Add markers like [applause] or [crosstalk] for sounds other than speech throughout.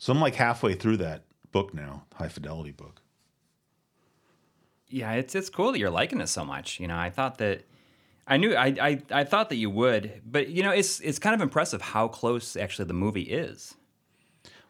So I'm like halfway through that book now, High Fidelity book. Yeah, it's it's cool that you're liking it so much. You know, I thought that I knew I, I I thought that you would, but you know, it's it's kind of impressive how close actually the movie is.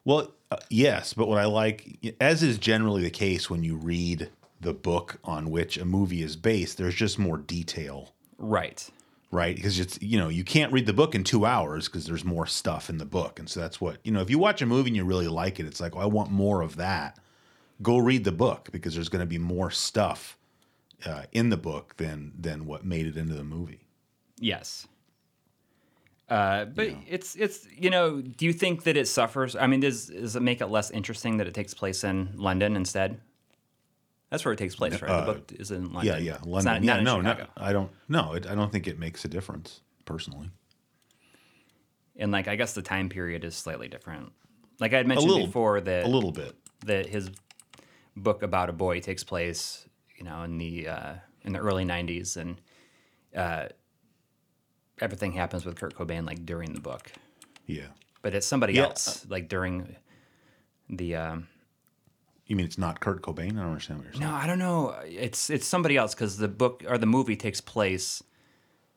Well, uh, yes, but what I like, as is generally the case when you read the book on which a movie is based, there's just more detail, Right. Right? Because it's you know you can't read the book in two hours because there's more stuff in the book, and so that's what you know. If you watch a movie and you really like it, it's like, oh, I want more of that. Go read the book because there's going to be more stuff uh, in the book than than what made it into the movie. Yes. Uh, but it's it's you know, do you think that it suffers? I mean, does does it make it less interesting that it takes place in London instead? That's where it takes place, right? the book is in London. Yeah, yeah, It's London. not- yeah, not in no, Chicago. no, I don't. No, it, I don't think it makes a difference personally. And like, I guess the time period is slightly different. Like I had mentioned little- before that A little bit. that his book about a boy takes place, you know, in the uh, in the early '90s, and uh, everything happens with Kurt Cobain like during the book, Yeah. but it's somebody Yeah. else like during the. Um, You mean it's not Kurt Cobain? I don't understand what you're saying. no, I don't know. It's it's somebody else because the book or the movie takes place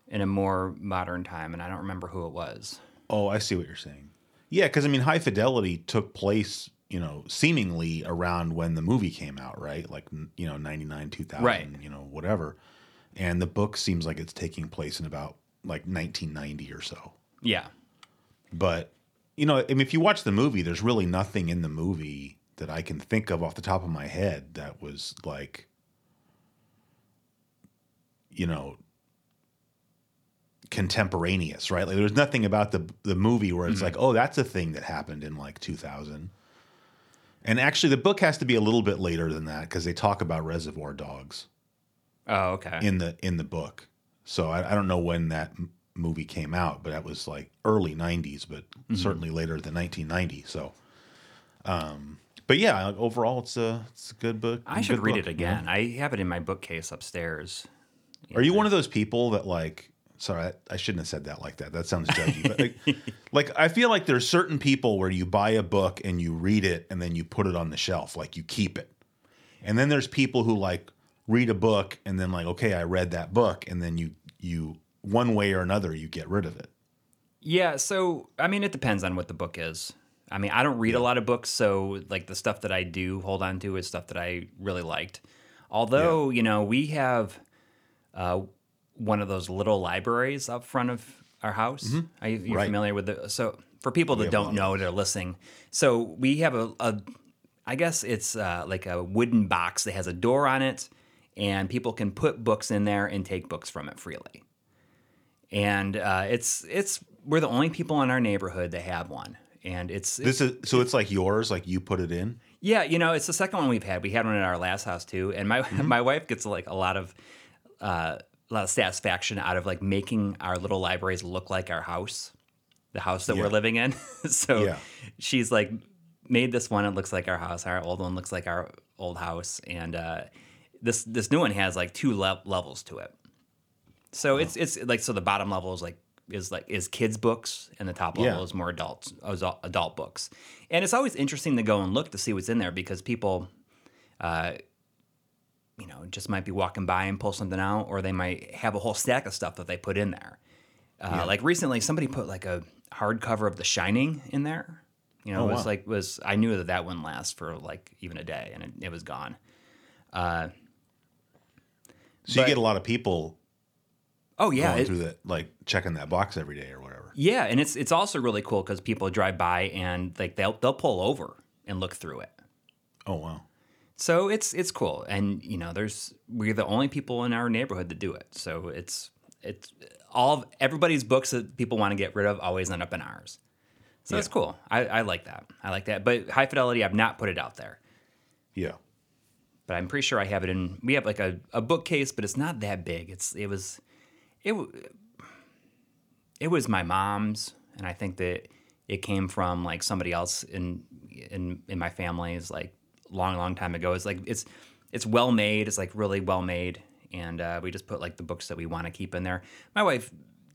in a more modern time, and I don't remember who it was. Oh, I see what you're saying. Yeah, because I mean, High Fidelity took place, you know, seemingly around when the movie came out, right? Like, you know, 99, 2000, Right. you know, whatever. And the book seems like it's taking place in about like 1990 or so. Yeah, But, you know, I mean, if you watch the movie, there's really nothing in the movie that I can think of off the top of my head that was like, you know, contemporaneous, right? Like there's nothing about the the movie where it's like, oh, that's a thing that happened in like 2000. And actually, the book has to be a little bit later than that because they talk about Reservoir Dogs Oh, okay. in the in the book. So I, I don't know when that m- movie came out, but that was like early '90s, but Mm-hmm. certainly later than 1990. So, um, but yeah, overall, it's a it's a good book. I should read book, it you know? again. I have it in my bookcase upstairs. Are you one of those people that like? Sorry, I, I shouldn't have said that like that. That sounds judgy. but like, [laughs] like, I feel like there's certain people where you buy a book and you read it and then you put it on the shelf, like you keep it. And then there's people who like read a book and then like, okay, I read that book, and then you you one way or another you get rid of it. Yeah, so I mean, it depends on what the book is. I mean, I don't read a lot of books, so like the stuff that I do hold on to is stuff that I really liked. Although, you know, we have uh, one of those little libraries up front of our house. Are you you're Right. familiar with it? So for people that don't know, they're listening. So we have a, a I guess it's uh, like a wooden box that has a door on it, and people can put books in there and take books from it freely. And uh, it's it's we're the only people in our neighborhood that have one, and it's, it's This is so it's like yours, like you put it in. yeah, you know, it's the second one we've had. We had one at our last house too, and my Mm-hmm. [laughs] my wife gets like a lot of uh, a lot of satisfaction out of like making our little libraries look like our house, the house that we're living in. [laughs] so Yeah. she's like made this one. It looks like our house. Our old one looks like our old house, and uh, this this new one has like two le- levels to it. So it's it's like so the bottom level is like is like is kids books and the top level Yeah. is more adults adult adult books. And it's always interesting to go and look to see what's in there because people uh you know, just might be walking by and pull something out, or they might have a whole stack of stuff that they put in there. Uh, Like recently, somebody put like a hardcover of The Shining in there. You know, Oh, it was wow. like was I knew that that wouldn't last for like even a day, and it, it was gone. Uh, So you get a lot of people oh yeah, going it- through that, like checking that box every day or whatever. Yeah, and it's it's also really cool because people drive by and like they'll they'll pull over and look through it. Oh wow. So it's it's cool, and you know, there's we're the only people in our neighborhood that do it. So it's it's all of, everybody's books that people want to get rid of always end up in ours. So it's Yeah. cool. I, I like that. I like that. But high fidelity, I've not put it out there. Yeah. But I'm pretty sure I have it in. We have like a, a bookcase, but it's not that big. It's it was it it was my mom's, and I think that it came from like somebody else in in in my family's like long long time ago. It's like it's it's well made. It's like really well made, and uh, we just put like the books that we want to keep in there. My wife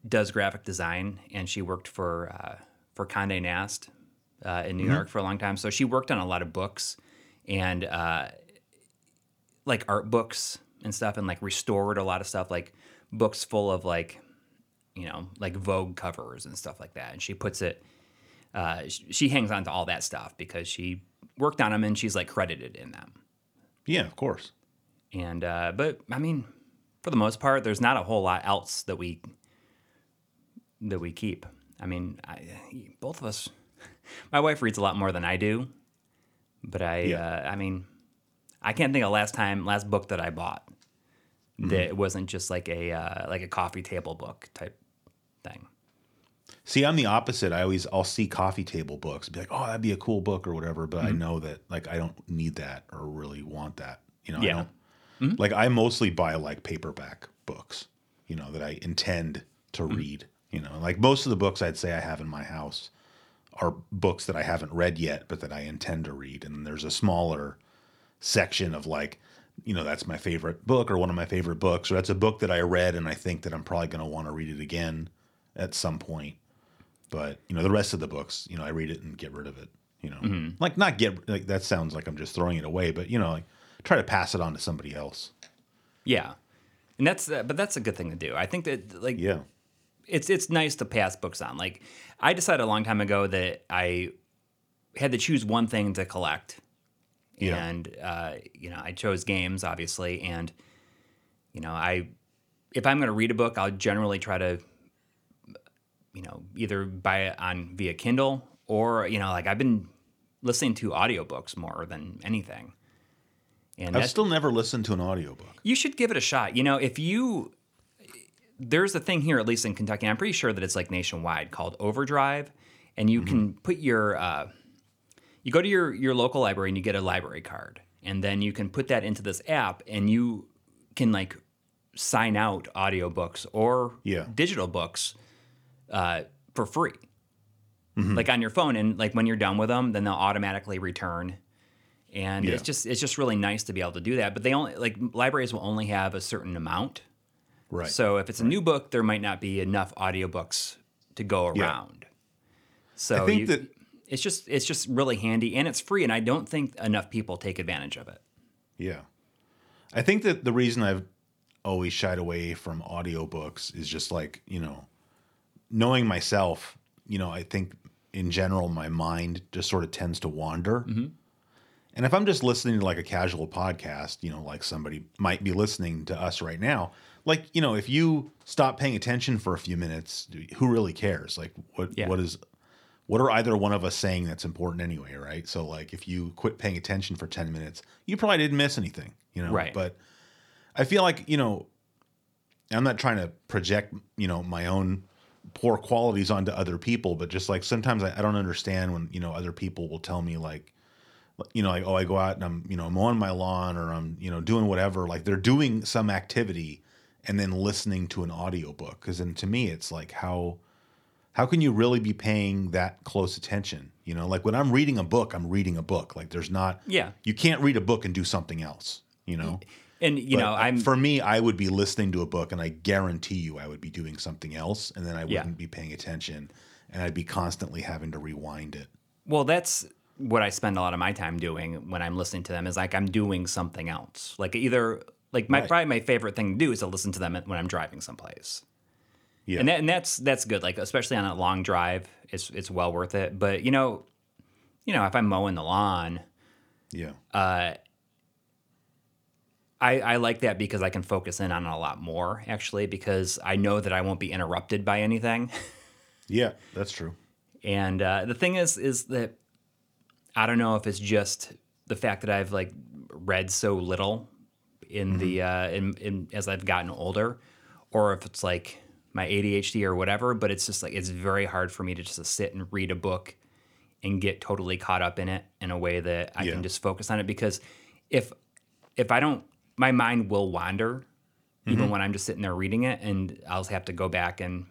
does graphic design, and she worked for uh, for Condé Nast uh, in New York for a long time. So she worked on a lot of books and uh, like art books and stuff, and like restored a lot of stuff, like books full of like you know like Vogue covers and stuff like that. And she puts it. Uh, she hangs on to all that stuff because she worked on them and she's like credited in them. Yeah, of course. And uh, but I mean, for the most part, there's not a whole lot else that we that we keep. I mean, I, both of us. [laughs] My wife reads a lot more than I do, but I. Yeah. Uh, I mean, I can't think of last time, last book that I bought Mm-hmm. that it wasn't just like a uh, like a coffee table book type thing. See, I'm the opposite. I always I'll see coffee table books, be like, oh, that'd be a cool book or whatever. But I mm-hmm. know that like I don't need that or really want that. You know, Yeah. I don't mm-hmm. like I mostly buy like paperback books, you know, that I intend to read. You know, like most of the books I'd say I have in my house are books that I haven't read yet, but that I intend to read. And there's a smaller section of like, you know, that's my favorite book or one of my favorite books, or that's a book that I read and I think that I'm probably going to want to read it again at some point. But you know, the rest of the books, you know, I read it and get rid of it. You know, like not get like that sounds like I'm just throwing it away, but you know, like try to pass it on to somebody else. Yeah, and that's uh, but that's a good thing to do. I think that like Yeah, it's it's nice to pass books on. Like I decided a long time ago that I had to choose one thing to collect, Yeah. and uh, you know I chose games obviously, and you know I if I'm going to read a book, I'll generally try to you know either buy it on via Kindle or you know like I've been listening to audiobooks more than anything. And I've still never listened to an audiobook. you should give it a shot. You know, if you there's a thing here, at least in Kentucky, I'm pretty sure that it's like nationwide called Overdrive, and you can put your uh, you go to your your local library and you get a library card, and then you can put that into this app, and you can like sign out audiobooks or Yeah. digital books uh, for free, like on your phone, and like when you're done with them, then they'll automatically return and Yeah. it's just it's just really nice to be able to do that. But they only like libraries will only have a certain amount. Right. So if it's a new book, there might not be enough audiobooks to go around Yeah. So I think you- that it's just it's just really handy and it's free, and I don't think enough people take advantage of it. Yeah. I think that the reason I've always shied away from audiobooks is just like, you know, knowing myself, you know, I think in general my mind just sort of tends to wander. Mm-hmm. And if I'm just listening to like a casual podcast, you know, like somebody might be listening to us right now, like, you know, if you stop paying attention for a few minutes, who really cares? Like what Yeah. what is what are either one of us saying that's important anyway, right? So like if you quit paying attention for 10 minutes, you probably didn't miss anything, you know. Right. But I feel like, you know, I'm not trying to project, you know, my own poor qualities onto other people, but just like sometimes I, I don't understand when, you know, other people will tell me like, you know, like, oh, I go out and I'm, you know, I'm mowing my lawn or I'm, you know, doing whatever. Like they're doing some activity and then listening to an audiobook. Cause then to me, it's like, how, how can you really be paying that close attention? You know, like when I'm reading a book, I'm reading a book. Like there's not, Yeah. you can't read a book and do something else, you know? And you But know, I'm for me, I would be listening to a book, and I guarantee you, I would be doing something else, and then I wouldn't be paying attention, and I'd be constantly having to rewind it. well, that's what I spend a lot of my time doing when I'm listening to them. Is like I'm doing something else. Like either like my Right. probably my favorite thing to do is to listen to them when I'm driving someplace. Yeah, and that, and that's that's good. Like especially on a long drive, it's it's well worth it. But you know, you know, if I'm mowing the lawn, yeah, uh, I I like that because I can focus in on it a lot more actually because I know that I won't be interrupted by anything. [laughs] yeah. That's true. And uh, the thing is, is that I don't know if it's just the fact that I've like read so little in the uh, in, in as I've gotten older, or if it's like my ADHD or whatever. But it's just like it's very hard for me to just sit and read a book and get totally caught up in it in a way that I Yeah. can just focus on it. Because if if I don't, my mind will wander even when I'm just sitting there reading it, and I'll have to go back and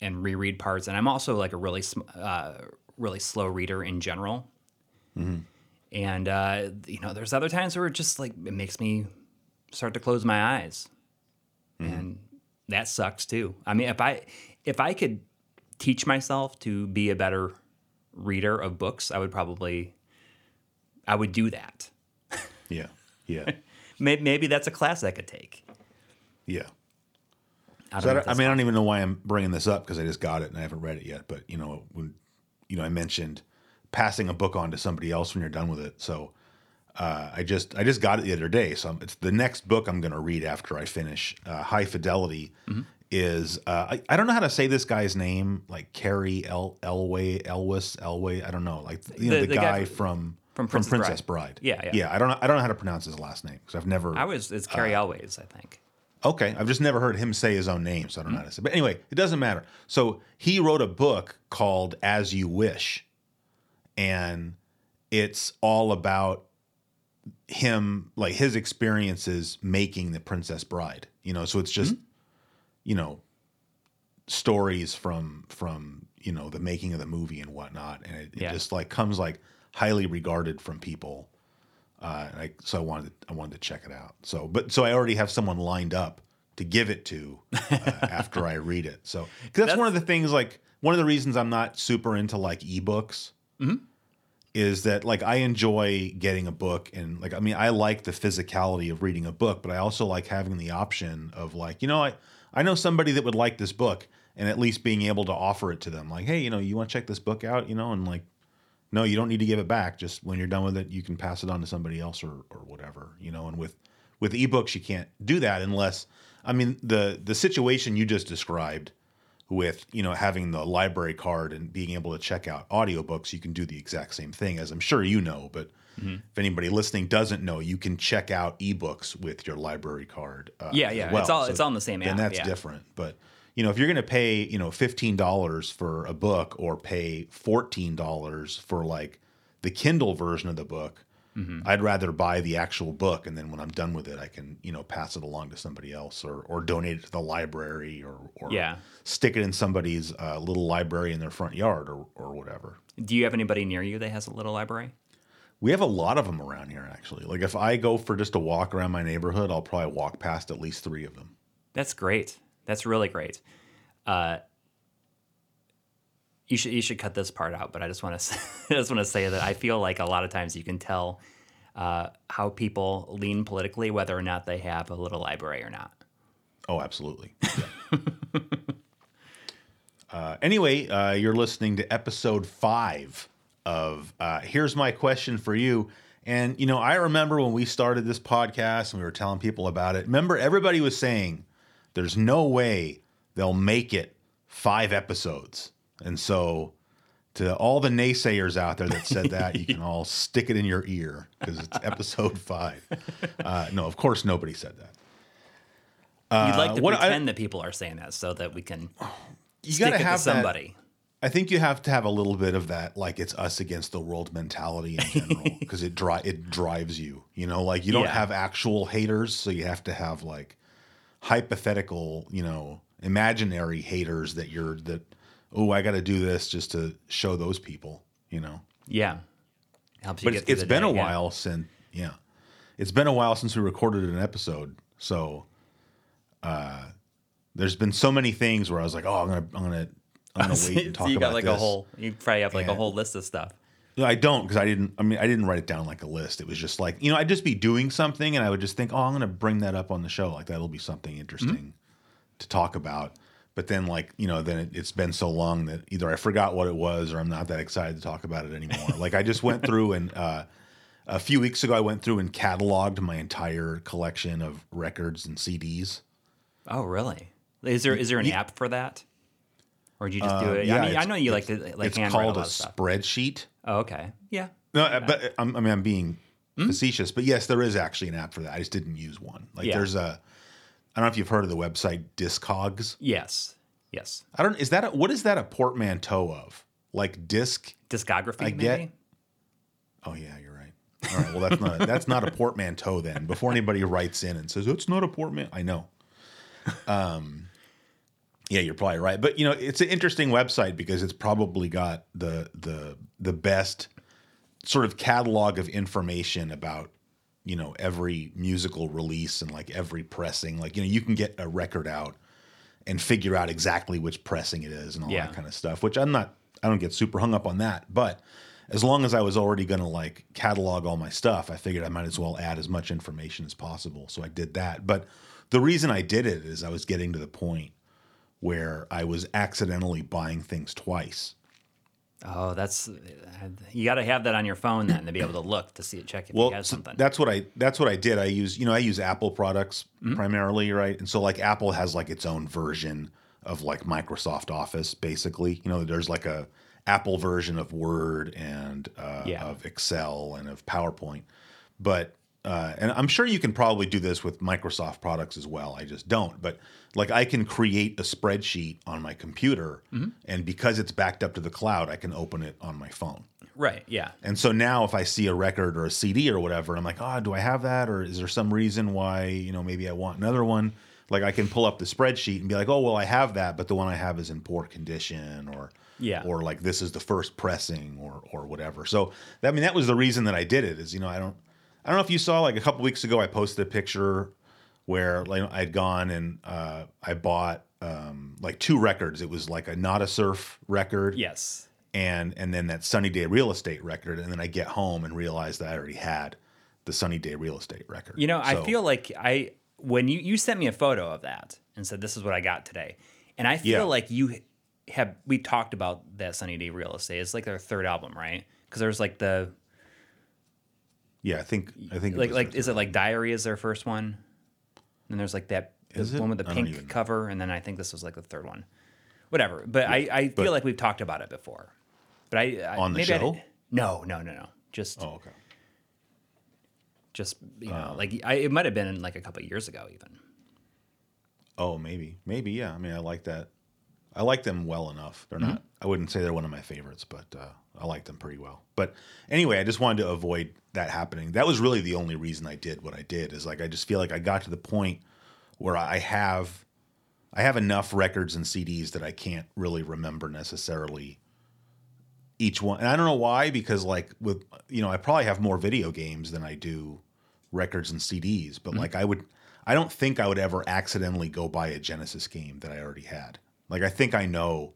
and reread parts. And I'm also like a really sm- uh, really slow reader in general. And uh, you know, there's other times where it just like it makes me start to close my eyes, and that sucks too. I mean, if I if I could teach myself to be a better reader of books, I would probably, I would do that. Yeah. Yeah. [laughs] Maybe, maybe that's a class I could take. Yeah. I So I, I mean, I don't even know why I'm bringing this up because I just got it and I haven't read it yet. But you know, when you know, I mentioned passing a book on to somebody else when you're done with it. So uh, I just I just got it the other day. So I'm, it's the next book I'm going to read after I finish. Uh, High Fidelity Mm-hmm. is uh, I, I don't know how to say this guy's name, like Cary El Elway Elwes Elway. I don't know, like you know The- the, the guy guy from- from from from Princess Princess Bride. Bride. Yeah, yeah. yeah. I don't know, I don't know how to pronounce his last name because I've never I was, it's Cary Elways I think. Okay, I've just never heard him say his own name, so I don't know how to say. But anyway, it doesn't matter. So he wrote a book called As You Wish, and it's all about him, like his experiences making the Princess Bride. You know, so it's just, you know, stories from from you know the making of the movie and whatnot, and it, it Yeah. just like comes like highly regarded from people. Uh, and I, so I wanted to, I wanted to check it out. So, but so I already have someone lined up to give it to uh, after I [laughs] read it. So 'cause that's, That's- one of the things. Like one of the reasons I'm not super into like ebooks is that like I enjoy getting a book and like I mean I like the physicality of reading a book, but I also like having the option of like you know I I know somebody that would like this book and at least being able to offer it to them. Like hey you know you want to check this book out? You know and like no you don't need to give it back. Just when you're done with it you can pass it on to somebody else or or whatever. You know and with with ebooks you can't do that unless I mean the the situation you just described with you know having the library card and being able to check out audiobooks you can do the exact same thing as i'm sure you know but if anybody listening doesn't know you can check out ebooks with your library card uh, Yeah, yeah, well. it's all- it's all in the same app, that's yeah. different but you know if you're going to pay you know $15 for a book or pay $14 for like the kindle version of the book Mm-hmm. I'd rather buy the actual book, and then when I'm done with it, I can you know pass it along to somebody else, or or donate it to the library, or or Yeah. stick it in somebody's uh, little library in their front yard, or or whatever. Do you have anybody near you that has a little library? We have a lot of them around here, actually. Like if I go for just a walk around my neighborhood, I'll probably walk past at least three of them. That's great. That's really great. Uh, you should you should cut this part out, but I just want to [laughs] I just want to say that I feel like a lot of times you can tell uh, how people lean politically, whether or not they have a little library or not. Oh, absolutely. Yeah. [laughs] uh, anyway, uh, you're listening to episode five of uh, Here's My Question for You. And, you know, I remember when we started this podcast and we were telling people about it. Remember, everybody was saying there's no way they'll make it five episodes. And so, to all the naysayers out there that said that, you can [laughs] all stick it in your ear because it's episode five. Uh, no, of course, nobody said that. You'd like to what I- pretend that people are saying that so that we can [sighs] You stick got it to have to that- somebody. I think you have to have a little bit of that, like it's us against the world mentality in general, [laughs] because it dri- it drives you. You know, like you don't Yeah. have actual haters, so you have to have like hypothetical, you know, imaginary haters that you're that. Oh, I got to do this just to show those people. You know, Yeah, helps you but get it's, it's been day, a yeah. while since yeah, it's been a while since we recorded an episode, so uh, there's been so many things where I was like, oh, I'm gonna I'm gonna I'm gonna [laughs] wait and so talk you got about like this. a whole. You probably have like a whole list of stuff. No, I don't because I didn't. I mean, I didn't write it down like a list. It was just like you know, I'd just be doing something, and I would just think, oh, I'm going to bring that up on the show. Like that'll be something interesting Mm-hmm. to talk about. But then, like you know, then it, it's been so long that either I forgot what it was, or I'm not that excited to talk about it anymore. [laughs] like I just went through and uh, a few weeks ago, I went through and cataloged my entire collection of records and CDs. Oh, really? Is there is there an app for that, or do you just do Uh, it? yeah, I mean, I know you like to like it's handwrite called a a lot of stuff. spreadsheet. Oh, okay. Yeah. No, uh, but I'm, I mean, I'm being facetious, but yes, there is actually an app for that. I just didn't use one. Like, Yeah. there's a, I don't know if you've heard of the website Discogs. Yes. Yes. I don't. Is that a, what is that a portmanteau of? Like disc? Discography. I maybe? get- Oh yeah, you're right. All right. Well, that's not a, [laughs] that's not a portmanteau then. Before anybody writes in and says it's not a portman, I know. Um, yeah, you're probably right. But you know, it's an interesting website because it's probably got the the the best sort of catalog of information about you know every musical release and like every pressing. Like you know, you can get a record out and figure out exactly which pressing it is and all Yeah. that kind of stuff. Which I'm not. I don't get super hung up on that. But as long as I was already going to like catalog all my stuff, I figured I might as well add as much information as possible. So I did that. But the reason I did it is I was getting to the point where I was accidentally buying things twice. Oh, that's you got to have that on your phone then to be able to look to see it check if Well, you have something. that's what I that's what I did. I use you know I use Apple products Mm-hmm. primarily, right? And so like Apple has like its own version of like Microsoft Office, basically. You know, there's like a Apple version of Word and uh, Yeah. of Excel and of PowerPoint, but uh, and I'm sure you can probably do this with Microsoft products as well. I just don't. But like I can create a spreadsheet on my computer, Mm-hmm. and because it's backed up to the cloud, I can open it on my phone. right? Yeah. And so now if I see a record or a CD or whatever, I'm like, oh, do I have that? Or is there some reason why, you know, maybe I want another one? Like I can pull up the spreadsheet and be like, oh, well, I have that, but the one I have is in poor condition or Yeah. or like this is the first pressing or or whatever. So I mean that was the reason that I did it is, you know, I don't I don't know if you saw like a couple weeks ago I posted a picture where like I'd gone and uh, I bought um, like two records. It was like a not a surf record Yes. and and then that sunny day real estate record and then i get home and realize that i already had the sunny day real estate record You know, I feel like I when you you sent me a photo of that and said this is what I got today, and I feel Yeah. like you have we talked about that Sunny Day Real Estate. It's like their third album, right? Because there's like the yeah i think i think like like is it like Diary is their first one? And there's like that the one with the I don't pink even know. cover, and then I think this was like the third one. Whatever, but I, I feel but- like we've talked about it before. But I, I On the maybe I show? didn't- no, no, no, no. Just oh okay just you know, Uh. like I, it might have been like a couple of years ago even. oh maybe maybe yeah i mean i like that i like them well enough they're Mm-hmm. not i wouldn't say they're one of my favorites but uh, i like them pretty well. But anyway i just wanted to avoid that happening. That was really the only reason i did what i did is like i just feel like i got to the point where i have i have enough records and cds that i can't really remember necessarily each one. And i don't know why because like with you know i probably have more video games than i do records and cds but mm-hmm. like i would i don't think i would ever accidentally go buy a genesis game that i already had. Like i think i know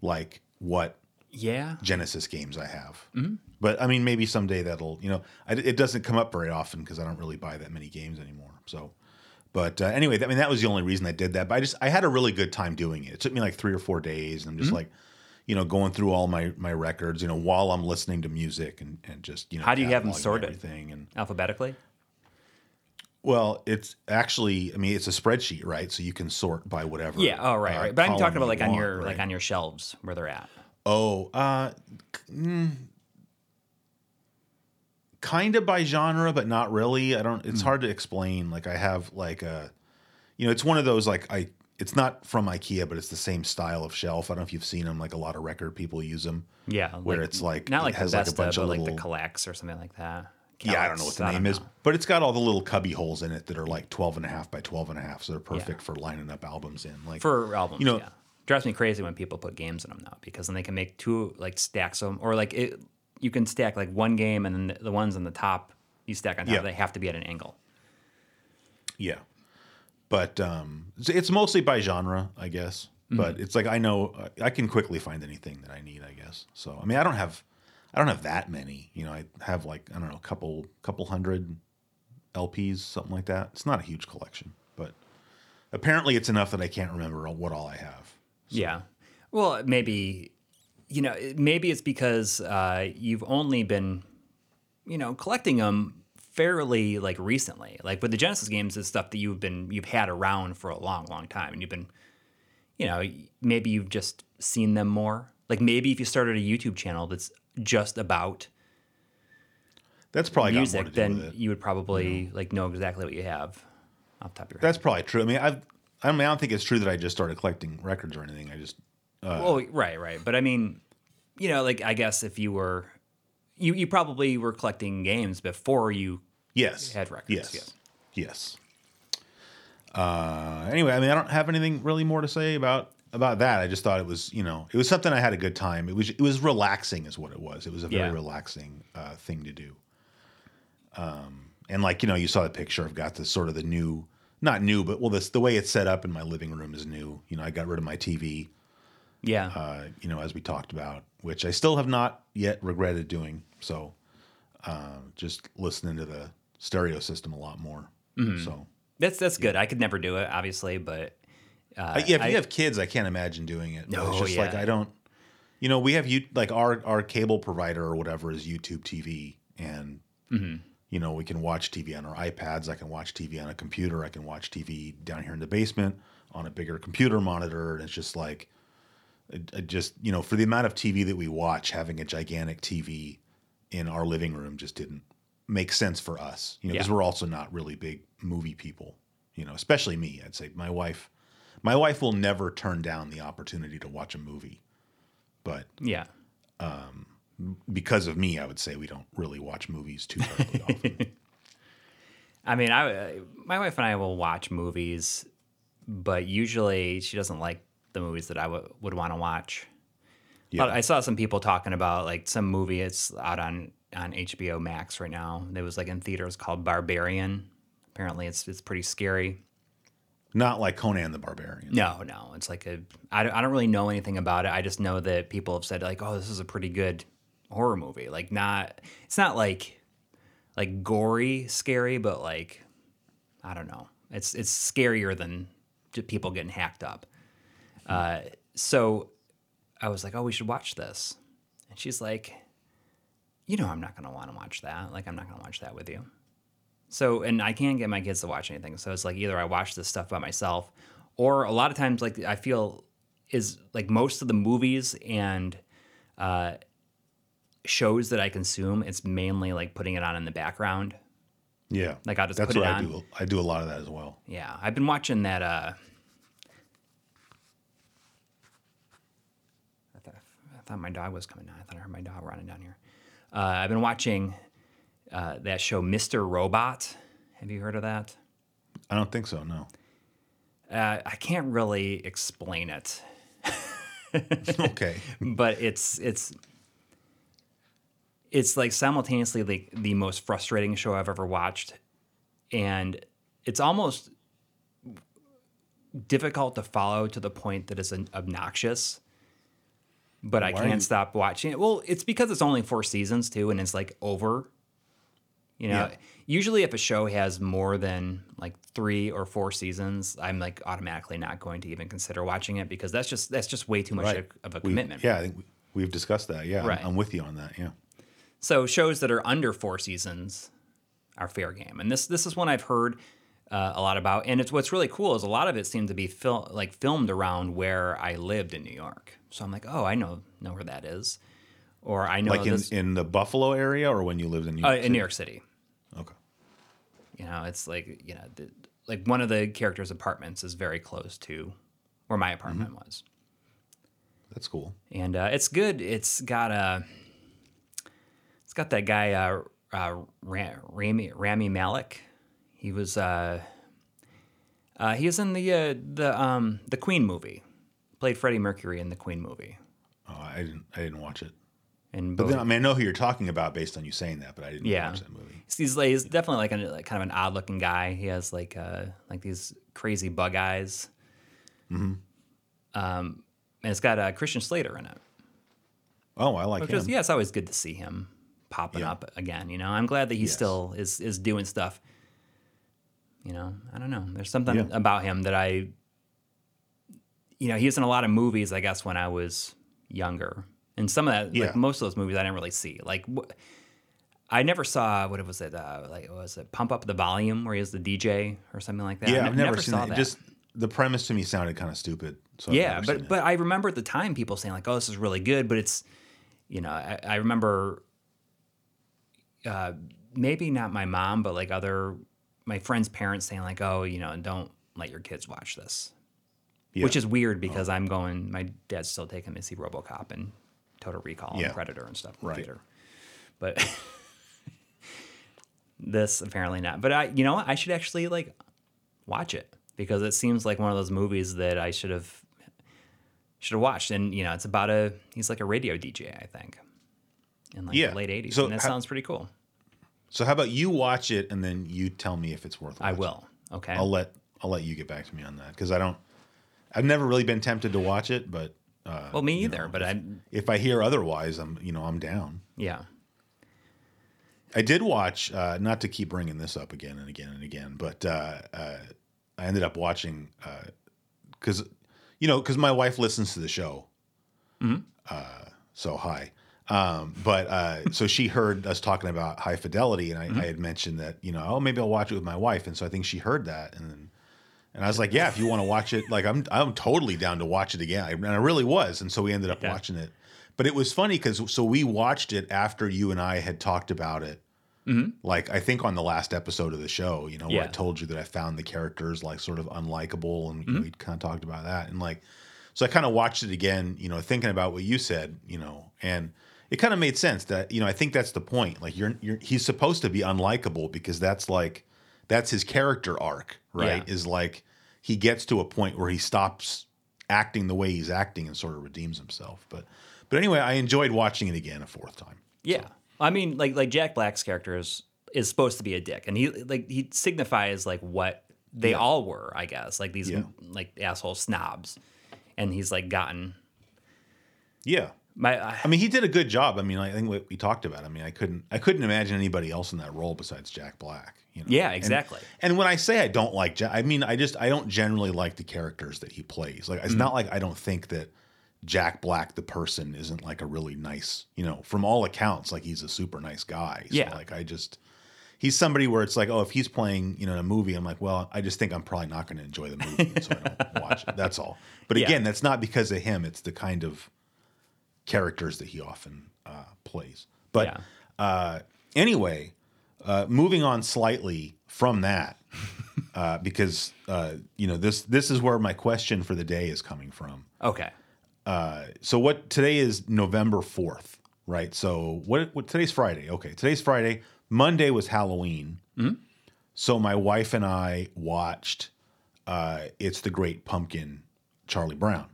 like what Yeah, genesis games i have but i mean maybe someday that'll you know I, it doesn't come up very often because i don't really buy that many games anymore so but uh, anyway i mean that was the only reason i did that but i just i had a really good time doing it it took me like three or four days and i'm just like you know going through all my my records you know while i'm listening to music and and just you know How do you have them sorted? everything and alphabetically. well it's actually i mean it's a spreadsheet right so you can sort by whatever Yeah. Oh, right, uh, right. But I'm talking about like on want, your right? like on your shelves where they're at. Oh, uh, kind of by genre, but not really. I don't. It's hard to explain. Like I have like a, you know, it's one of those like I. It's not from IKEA, but it's the same style of shelf. I don't know if you've seen them. Like a lot of record people use them. Yeah, Where it's like- not it like has the like a bunch of like little- the Kallax or something like that. yeah, I don't know what the I name is, but it's got all the little cubby holes in it that are like 12 and a half by 12 and a half. So they're perfect for lining up albums in. Like for albums. you know- yeah, drives me crazy when people put games in them now because then they can make two like stacks of them or like it. You can stack like one game and then the, ones on the top you stack on top. Yeah. They have to be at an angle. Yeah, but um, it's, it's mostly by genre, I guess. Mm-hmm. But it's like I know I can quickly find anything that I need, I guess. So I mean, I don't have, I don't have that many. You know, I have like I don't know, a couple, couple hundred LPs, something like that. It's not a huge collection, but apparently it's enough that I can't remember what all I have. Yeah. Well, maybe you know, maybe it's because uh, you've only been, you know, collecting them fairly like recently. Like with the Genesis games, is stuff that you've been you've had around for a long, long time, and you've been, you know, maybe you've just seen them more. Like maybe if you started a YouTube channel that's just about That's probably music, then you would probably like know exactly what you have off top of your head. That's probably true. I mean, I've, I mean, I don't think it's true that I just started collecting records or anything. I just well, right, right. But I mean, you know, like I guess if you were, you you probably were collecting games before you. Yes. Had records, Yes. yes. Yes. Uh, anyway, I mean, I don't have anything really more to say about about that. I just thought it was, you know, it was something I had a good time. It was it was relaxing, is what it was. It was a very Yeah. relaxing uh, thing to do. Um, and like you know, you saw the picture. I've got this sort of the new, not new, but well, this the way it's set up in my living room is new. You know, I got rid of my TV. Yeah. uh, you know, as we talked about, which I still have not yet regretted doing. So, uh, just listening to the stereo system a lot more. Mm-hmm. So, that's that's good. I could never do it, obviously, but uh, Uh, yeah, if I- you have kids, I can't imagine doing it. No, it's just like. I don't. You know, we have you like our our cable provider or whatever is YouTube TV, and Mm-hmm. You know we can watch TV on our iPads. I can watch TV on a computer. I can watch TV down here in the basement on a bigger computer monitor, and it's just like, it, it just you know, for the amount of TV that we watch, having a gigantic TV in our living room just didn't make sense for us. You know, because Yeah. we're also not really big movie people. You know, especially me. I'd say my wife. My wife will never turn down the opportunity to watch a movie, but yeah. Um, because of me, I would say we don't really watch movies too terribly [laughs] often. I mean, I uh, my wife and I will watch movies, but usually she doesn't like the movies that I w- would want to watch. Yeah. I saw some people talking about like some movie it's out on on HBO Max right now. It was like in theaters called Barbarian. Apparently, it's it's pretty scary. Not like Conan the Barbarian. No, no, it's like a. I don't, I don't really know anything about it. I just know that people have said like, oh, this is a pretty good horror movie. Like not, it's not like like gory scary, but like I don't know. It's it's scarier than people getting hacked up. Uh, so I was like, oh, we should watch this, and she's like, you know, I'm not gonna want to watch that. Like, I'm not gonna watch that with you. So, and I can't get my kids to watch anything. So it's like either I watch this stuff by myself, or a lot of times, like I feel is like most of the movies and uh, shows that I consume, it's mainly like putting it on in the background. Yeah, Like, I'll just that's put it what I on. do. I do a lot of that as well. Yeah, I've been watching that. Uh, I thought, I thought my dog was coming down. I thought I heard my dog running down here. Uh, I've been watching uh, that show, Mr. Robot. Have you heard of that? I don't think so. No. Uh, I can't really explain it, [laughs] okay. but it's it's it's like simultaneously like the most frustrating show I've ever watched, and it's almost difficult to follow to the point that it's obnoxious. But I Why are can't stop watching it. Well, it's because it's only four seasons too, and it's like over. You know, Yeah. usually if a show has more than like three or four seasons, I'm like automatically not going to even consider watching it because that's just that's just way too much Right. of a We- commitment. yeah, I think we, we've discussed that. Yeah, I'm- I'm, with you on that. Yeah. So shows that are under four seasons are fair game, and this this is one I've heard uh, a lot about. And it's what's really cool is a lot of it seemed to be fil- like filmed around where I lived in New York. So I'm like, oh, I know know where that is, or I know Like in, this in the Buffalo area, or when you lived in New uh, York. in New York City. Okay. You know, it's like you know, the, like one of the characters' apartments is very close to where my apartment Mm-hmm. was. That's cool. and uh, it's good. It's got a, it's got that guy uh, uh, Ra- Rami Rami Malek. He was uh, uh, he was in the uh, the um, the Queen movie. Played Freddie Mercury in the Queen movie. Oh, I didn't. I didn't watch it. And But then, I mean, I know who you're talking about based on you saying that, but I didn't Yeah. watch that movie. he's, like, he's definitely like, an, like kind of an odd looking guy. He has like uh, like these crazy bug eyes. Um, and it's got uh, Christian Slater in it. Oh, I like Which him. is, yeah, it's always good to see him popping Yeah. up again. You know, I'm glad that he Yes. still is is doing stuff. You know, I don't know. There's something Yeah. about him that I, you know, he was in a lot of movies. I guess when I was younger, and some of that, Yeah. like most of those movies, I didn't really see. Like, wh- I never saw what it was it uh, like was it Pump Up the Volume where he was the DJ or something like that. Yeah, I I've ne- never, seen saw that. Just the premise to me sounded kind of stupid. So yeah, but but I remember at the time people saying like, "Oh, this is really good," but it's, you know, I, I remember, uh, maybe not my mom, but like other my friends' parents saying like, "Oh, you know, don't let your kids watch this," Yeah. which is weird because I'm going. My dad's still taking me to see RoboCop and Total Recall Yeah. and Predator and stuff Right. theater, but [laughs] this apparently not. But I, you know, what? I should actually like watch it because it seems like one of those movies that I should have should have watched. And you know, it's about a he's like a radio DJ, I think, in like Yeah. the late '80s, So and that how- sounds pretty cool. So how about you watch it and then you tell me if it's worth I will. Okay. I'll let I'll let you get back to me on that because I don't. I've never really been tempted to watch it, but uh, Well, me either, but I'm if I hear otherwise, I'm you know I'm down. yeah. I did watch, uh, not to keep bringing this up again and again and again, but uh, uh, I ended up watching because, you know, because my wife listens to the show. Uh, so hi. Um, but uh, so she heard us talking about high fidelity, and I, I had mentioned that you know, oh, maybe I'll watch it with my wife, and so I think she heard that, and then, and I was like, yeah, if you want to watch it, like I'm I'm totally down to watch it again, and I really was, and so we ended up Yeah. watching it. But it was funny because so we watched it after you and I had talked about it like I think on the last episode of the show, you know, where I told you that I found the characters like sort of unlikable, and we kind of talked about that, and like, so I kind of watched it again, you know, thinking about what you said, you know, and it kind of made sense that you know I think that's the point. Like you're you're he's supposed to be unlikable because that's like that's his character arc, right? Yeah. Is like he gets to a point where he stops acting the way he's acting and sort of redeems himself. But but anyway, I enjoyed watching it again a fourth time. Yeah. I mean, like like Jack Black's character is, is supposed to be a dick, and he like he signifies like what they Yeah. all were, I guess, like these Yeah. like asshole snobs, and he's like gotten Yeah. My I, I mean, he did a good job. I mean, I think what we talked about. I mean, I couldn't, I couldn't imagine anybody else in that role besides Jack Black. You know? Yeah, exactly. And, when I say I don't like Jack, I mean I just I don't generally like the characters that he plays. Like it's Mm. not like I don't think that Jack Black the person isn't like a really nice, you know, from all accounts, like he's a super nice guy. So Yeah. like I just he's somebody where it's like, oh, if he's playing, you know, in a movie, I'm like, well, I just think I'm probably not going to enjoy the movie, so I don't [laughs] watch it. That's all. But Yeah. again, that's not because of him. It's the kind of characters that he often uh, plays. But Yeah. uh, anyway, uh, moving on slightly from that, [laughs] uh, because uh, you know this this is where my question for the day is coming from. okay. Uh, so what today is November fourth, right? So what, what today's Friday? Okay, today's Friday. Monday was Halloween. So my wife and I watched uh, "It's the Great Pumpkin," Charlie Brown,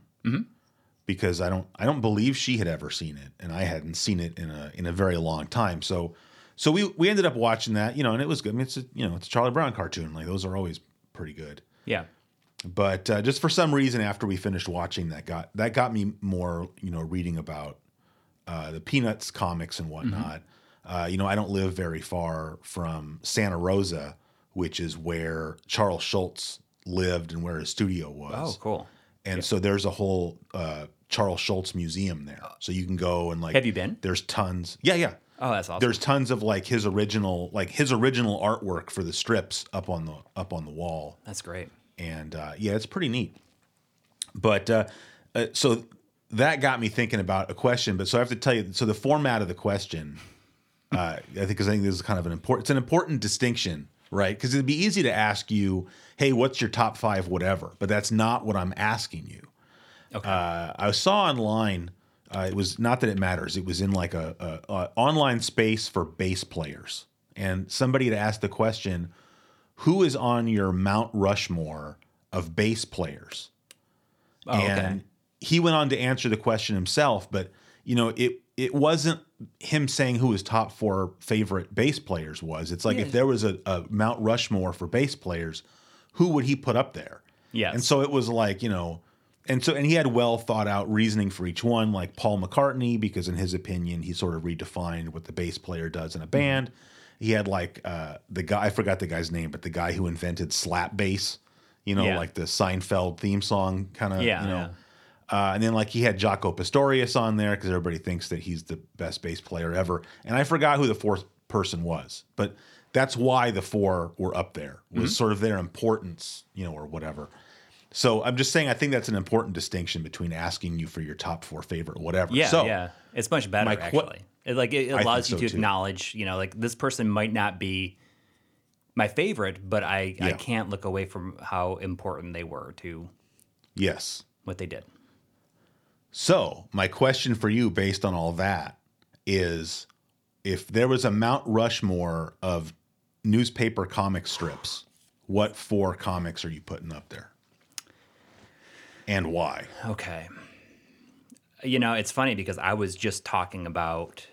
because I don't I don't believe she had ever seen it, and I hadn't seen it in a in a very long time. So so we we ended up watching that, you know, and it was good. I mean, it's a, you know it's a Charlie Brown cartoon, like those are always pretty good Yeah. but uh, just for some reason after we finished watching that got that got me more you know reading about uh, the peanuts comics and whatnot uh, you know i don't live very far from santa rosa which is where charles schulz lived and where his studio was Oh, cool. and so there's a whole uh, charles schulz museum there so you can go and like Have you been? there's tons yeah yeah Oh, that's awesome. there's tons of like his original like his original artwork for the strips up on the up on the wall that's great. and uh, yeah, it's pretty neat. But uh, uh, so that got me thinking about a question. But so I have to tell you, so the format of the question, uh, I think, because I think this is kind of an important, it's an important distinction, right? Because it'd be easy to ask you, hey, what's your top five, whatever. But that's not what I'm asking you. Okay. Uh, I saw online. Uh, it was not that it matters. It was in like a, a, a online space for bass players, and somebody had asked the question, "Who is on your Mount Rushmore of bass players?" oh, okay. and he went on to answer the question himself. But you know, it it wasn't him saying who his top four favorite bass players was. It's like Yeah. if there was a, a Mount Rushmore for bass players, who would he put up there? Yeah. And so it was like, you know, and so and he had well thought out reasoning for each one, like Paul McCartney, because in his opinion, he sort of redefined what the bass player does in a band. He had like uh, the guy I forgot the guy's name, but the guy who invented slap bass, you know, Yeah. like the Seinfeld theme song kind of, Yeah, you know. Uh, and then like he had Jaco Pastorius on there because everybody thinks that he's the best bass player ever. And I forgot who the fourth person was, but that's why the four were up there was Mm-hmm. sort of their importance, you know, or whatever. So I'm just saying I think that's an important distinction between asking you for your top four favorite whatever. Yeah, so, yeah, it's much better qu- actually. It, like it allows you so, to too. acknowledge, you know, like this person might not be my favorite, but I I can't look away from how important they were to Yes. what they did. So, my question for you, based on all that, is if there was a Mount Rushmore of newspaper comic strips, what four comics are you putting up there? And why? Okay. You know, it's funny because I was just talking about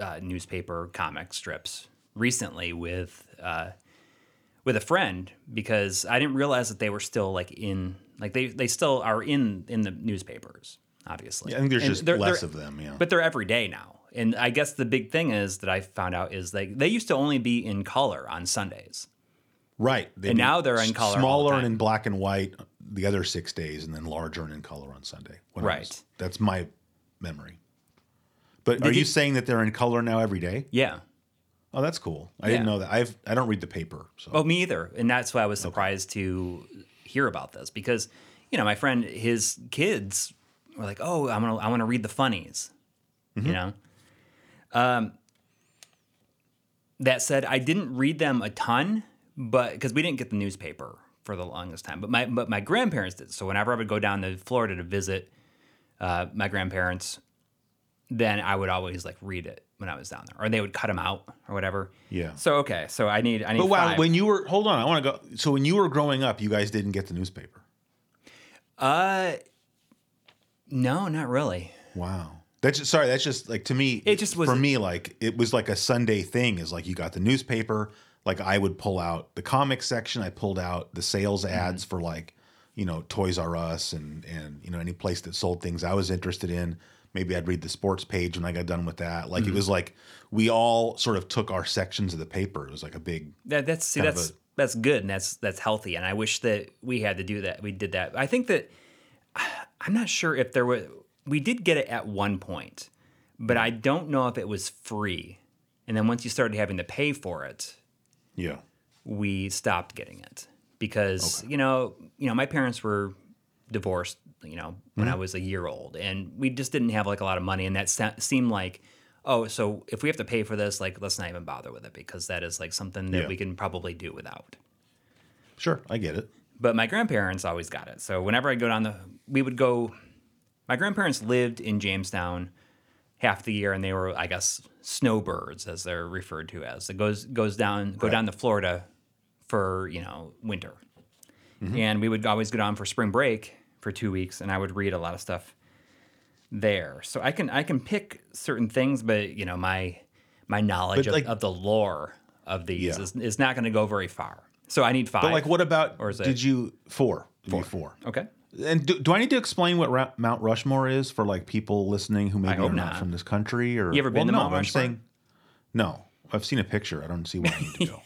uh, newspaper comic strips recently with uh, with a friend because I didn't realize that they were still like in like they they still are in in the newspapers. obviously. Yeah, I think there's And just they're- less they're- of them. Yeah. But they're every day now. And I guess the big thing is that I found out is like they used to only be in color on Sundays. right. They'd and now they're in color all the Smaller and in black and white the other six days, and then larger and in color on Sunday. Right. was- that's my memory. But Did are you, you- saying that they're in color now every day? Yeah. Oh, that's cool. I didn't know that. I've I don't read the paper. So Oh, me either. And that's why I was surprised to hear about this because, you know, my friend, his kids were like, "Oh, I'm gonna, I want to read the funnies," Mm-hmm. you know. Um. That said, I didn't read them a ton, but because we didn't get the newspaper for the longest time, but my but my grandparents did. So whenever I would go down to Florida to visit uh, my grandparents, then I would always like read it when I was down there, or they would cut them out or whatever. Yeah. So okay, so I need I need. But wow, five. when you were hold on, I want to go. So when you were growing up, you guys didn't get the newspaper. Uh, no, not really. Wow. That's just, sorry. That's just like to me. It just was- for me like it was like a Sunday thing. Is like you got the newspaper. Like I would pull out the comic section. I pulled out the sales Mm-hmm. ads for like you know Toys R Us and and you know any place that sold things I was interested in. Maybe I'd read the sports page when I got done with that. Like Mm-hmm. it was like we all sort of took our sections of the paper. It was like a big That that's see that's a- that's good and that's that's healthy. And I wish that we had to do that. We did that. I think that [sighs] I'm not sure if there was. We did get it at one point, but I don't know if it was free. And then once you started having to pay for it, yeah. we stopped getting it because you know you know my parents were divorced you know when Mm-hmm. I was a year old and we just didn't have like a lot of money and that se- seemed like oh so if we have to pay for this like let's not even bother with it because that is like something that Yeah. we can probably do without Sure, I get it. but my grandparents always got it so whenever I go down the we would go my grandparents lived in Jamestown half the year and they were I guess snowbirds as they're referred to as it goes goes down go Right. down to Florida for you know winter Mm-hmm. and we would always go down for spring break for two weeks and I would read a lot of stuff there so I can I can pick certain things but you know my my knowledge of, like- of the lore of these Yeah. is, is not going to go very far so I need five But like, what about? Or is it- did you four? Four. four. okay And do, do I need to explain what Ra- Mount Rushmore is for like people listening who maybe are not. not. from this country? Or You ever been well, to no, Mount I'm Rushmore? saying no. I've seen a picture. I don't see why I need to [laughs] go.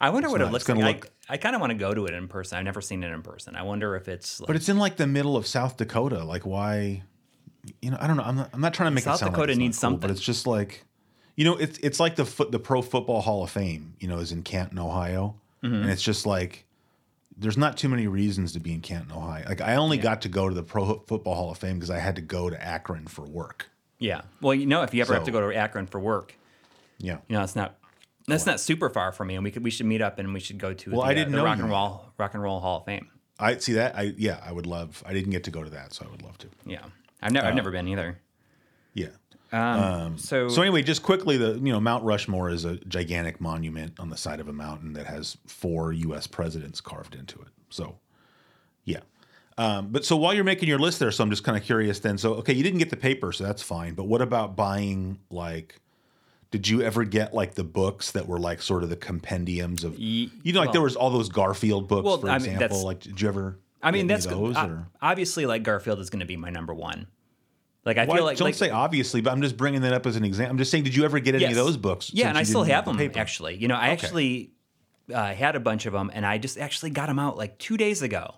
I wonder what not- it looks it's like. look- I, I kind of want to go to it in person. I've never seen it in person. I wonder if it's. Like, but it's in like the middle of South Dakota. Like why? You know, I don't know. I'm not. I'm not trying to make South it sound Dakota like needs cool, something. but it's just like, you know, it's it's like the foot the Pro Football Hall of Fame. You know, is in Canton, Ohio, Mm-hmm. and it's just like. There's not too many reasons to be in Canton, Ohio. Like I only got to go to the Pro Football Hall of Fame because I had to go to Akron for work. yeah. Well, you know, if you ever have to go to Akron for work, Yeah. you know, it's not. That's not super far from me, and we could we should meet up and we should go to. Well, the, I uh, didn't the know Rock and. Roll Rock and Roll Hall of Fame. I see that. I yeah, I would love. I didn't get to go to that, so I would love to. Yeah, I've never I've Uh, never been either. Yeah. Um, so So anyway, just quickly, the you know Mount Rushmore is a gigantic monument on the side of a mountain that has four U.S. presidents carved into it. So, yeah. Um, but so while you're making your list there, so I'm just kind of curious. Then, so okay, you didn't get the paper, so that's fine. But what about buying like? Did you ever get like the books that were like sort of the compendiums of you know like there was all those Garfield books like did you ever? I mean, get any that's of those o- or? obviously like Garfield is going to be my number one. Like I Why- feel like don't like, say obviously, but I'm just bringing that up as an example. I'm just saying, did you ever get any Yes. of those books? Yeah, and I still have them paper? actually. You know, I actually uh, had a bunch of them, and I just actually got them out like two days ago,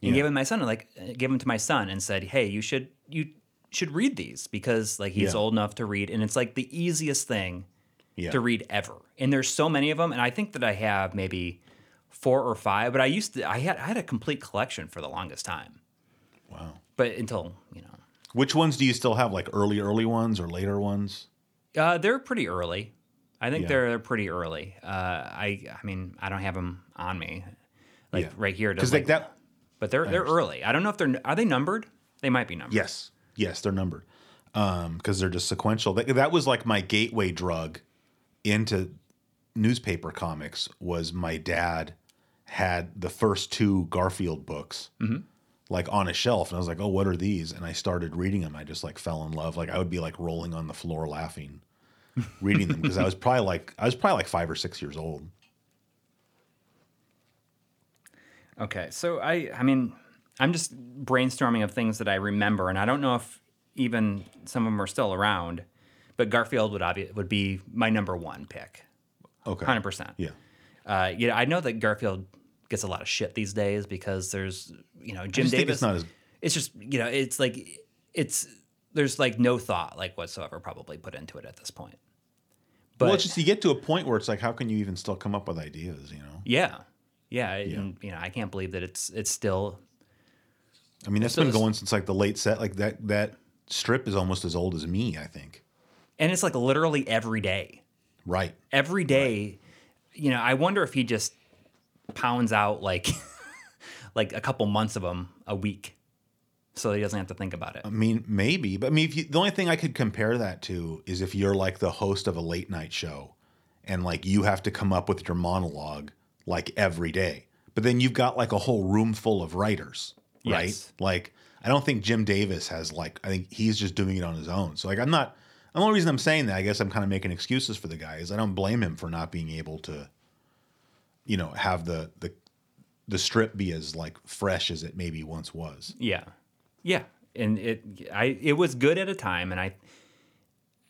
and Yeah. gave them to my son. and, Like, gave them to my son, and said, "Hey, you should you should read these because like he's Yeah. old enough to read, and it's like the easiest thing Yeah. to read ever. And there's so many of them, and I think that I have maybe four or five. But I used to I had I had a complete collection for the longest time, Wow. but until you know, Which ones do you still have? Like early, early ones or later ones? Uh, they're pretty early. I think Yeah. they're, they're pretty early. Uh, I I mean I don't have them on me, like Yeah. right here. Because like, like that. but they're they're early. I don't know if they're are they numbered. They might be numbered. Yes. Yes, they're numbered. Um, because they're just sequential. That, that was like my gateway drug into newspaper comics. Was my dad had the first two Garfield books. Mm-hmm. Like on a shelf, and I was like, "Oh, what are these?" And I started reading them. I just like fell in love. Like I would be like rolling on the floor laughing, reading them because I was probably like I was probably like five or six years old. Okay, so I I mean I'm just brainstorming of things that I remember, and I don't know if even some of them are still around. But Garfield would obvi- would be my number one pick, Okay. hundred percent. Yeah. Uh, you know, I know that Garfield gets a lot of shit these days because there's, you know, Jim Davis. it's not as- It's just, you know, it's like it's there's like no thought like whatsoever probably put into it at this point. But well, it's just you get to a point where it's like, how can you even still come up with ideas? You know. yeah, yeah, And, you know, I can't believe that it's it's still I mean, that's been going since like the late set. Like that that strip is almost as old as me. I think. and it's like literally every day. Right. every day you know i wonder if he just pounds out like [laughs] like a couple months of them a week so he doesn't have to think about it I mean, maybe, but I mean, if you, the only thing I could compare that to is if you're like the host of a late night show, and like you have to come up with your monologue like every day, but then you've got like a whole room full of writers, right? Yes. Like, I don't think Jim Davis has like, I think he's just doing it on his own. So like, I'm not. The only reason I'm saying that, I guess I'm kind of making excuses for the guy, is I don't blame him for not being able to, you know, have the the the strip be as like fresh as it maybe once was. yeah yeah and it i it was good at a time and i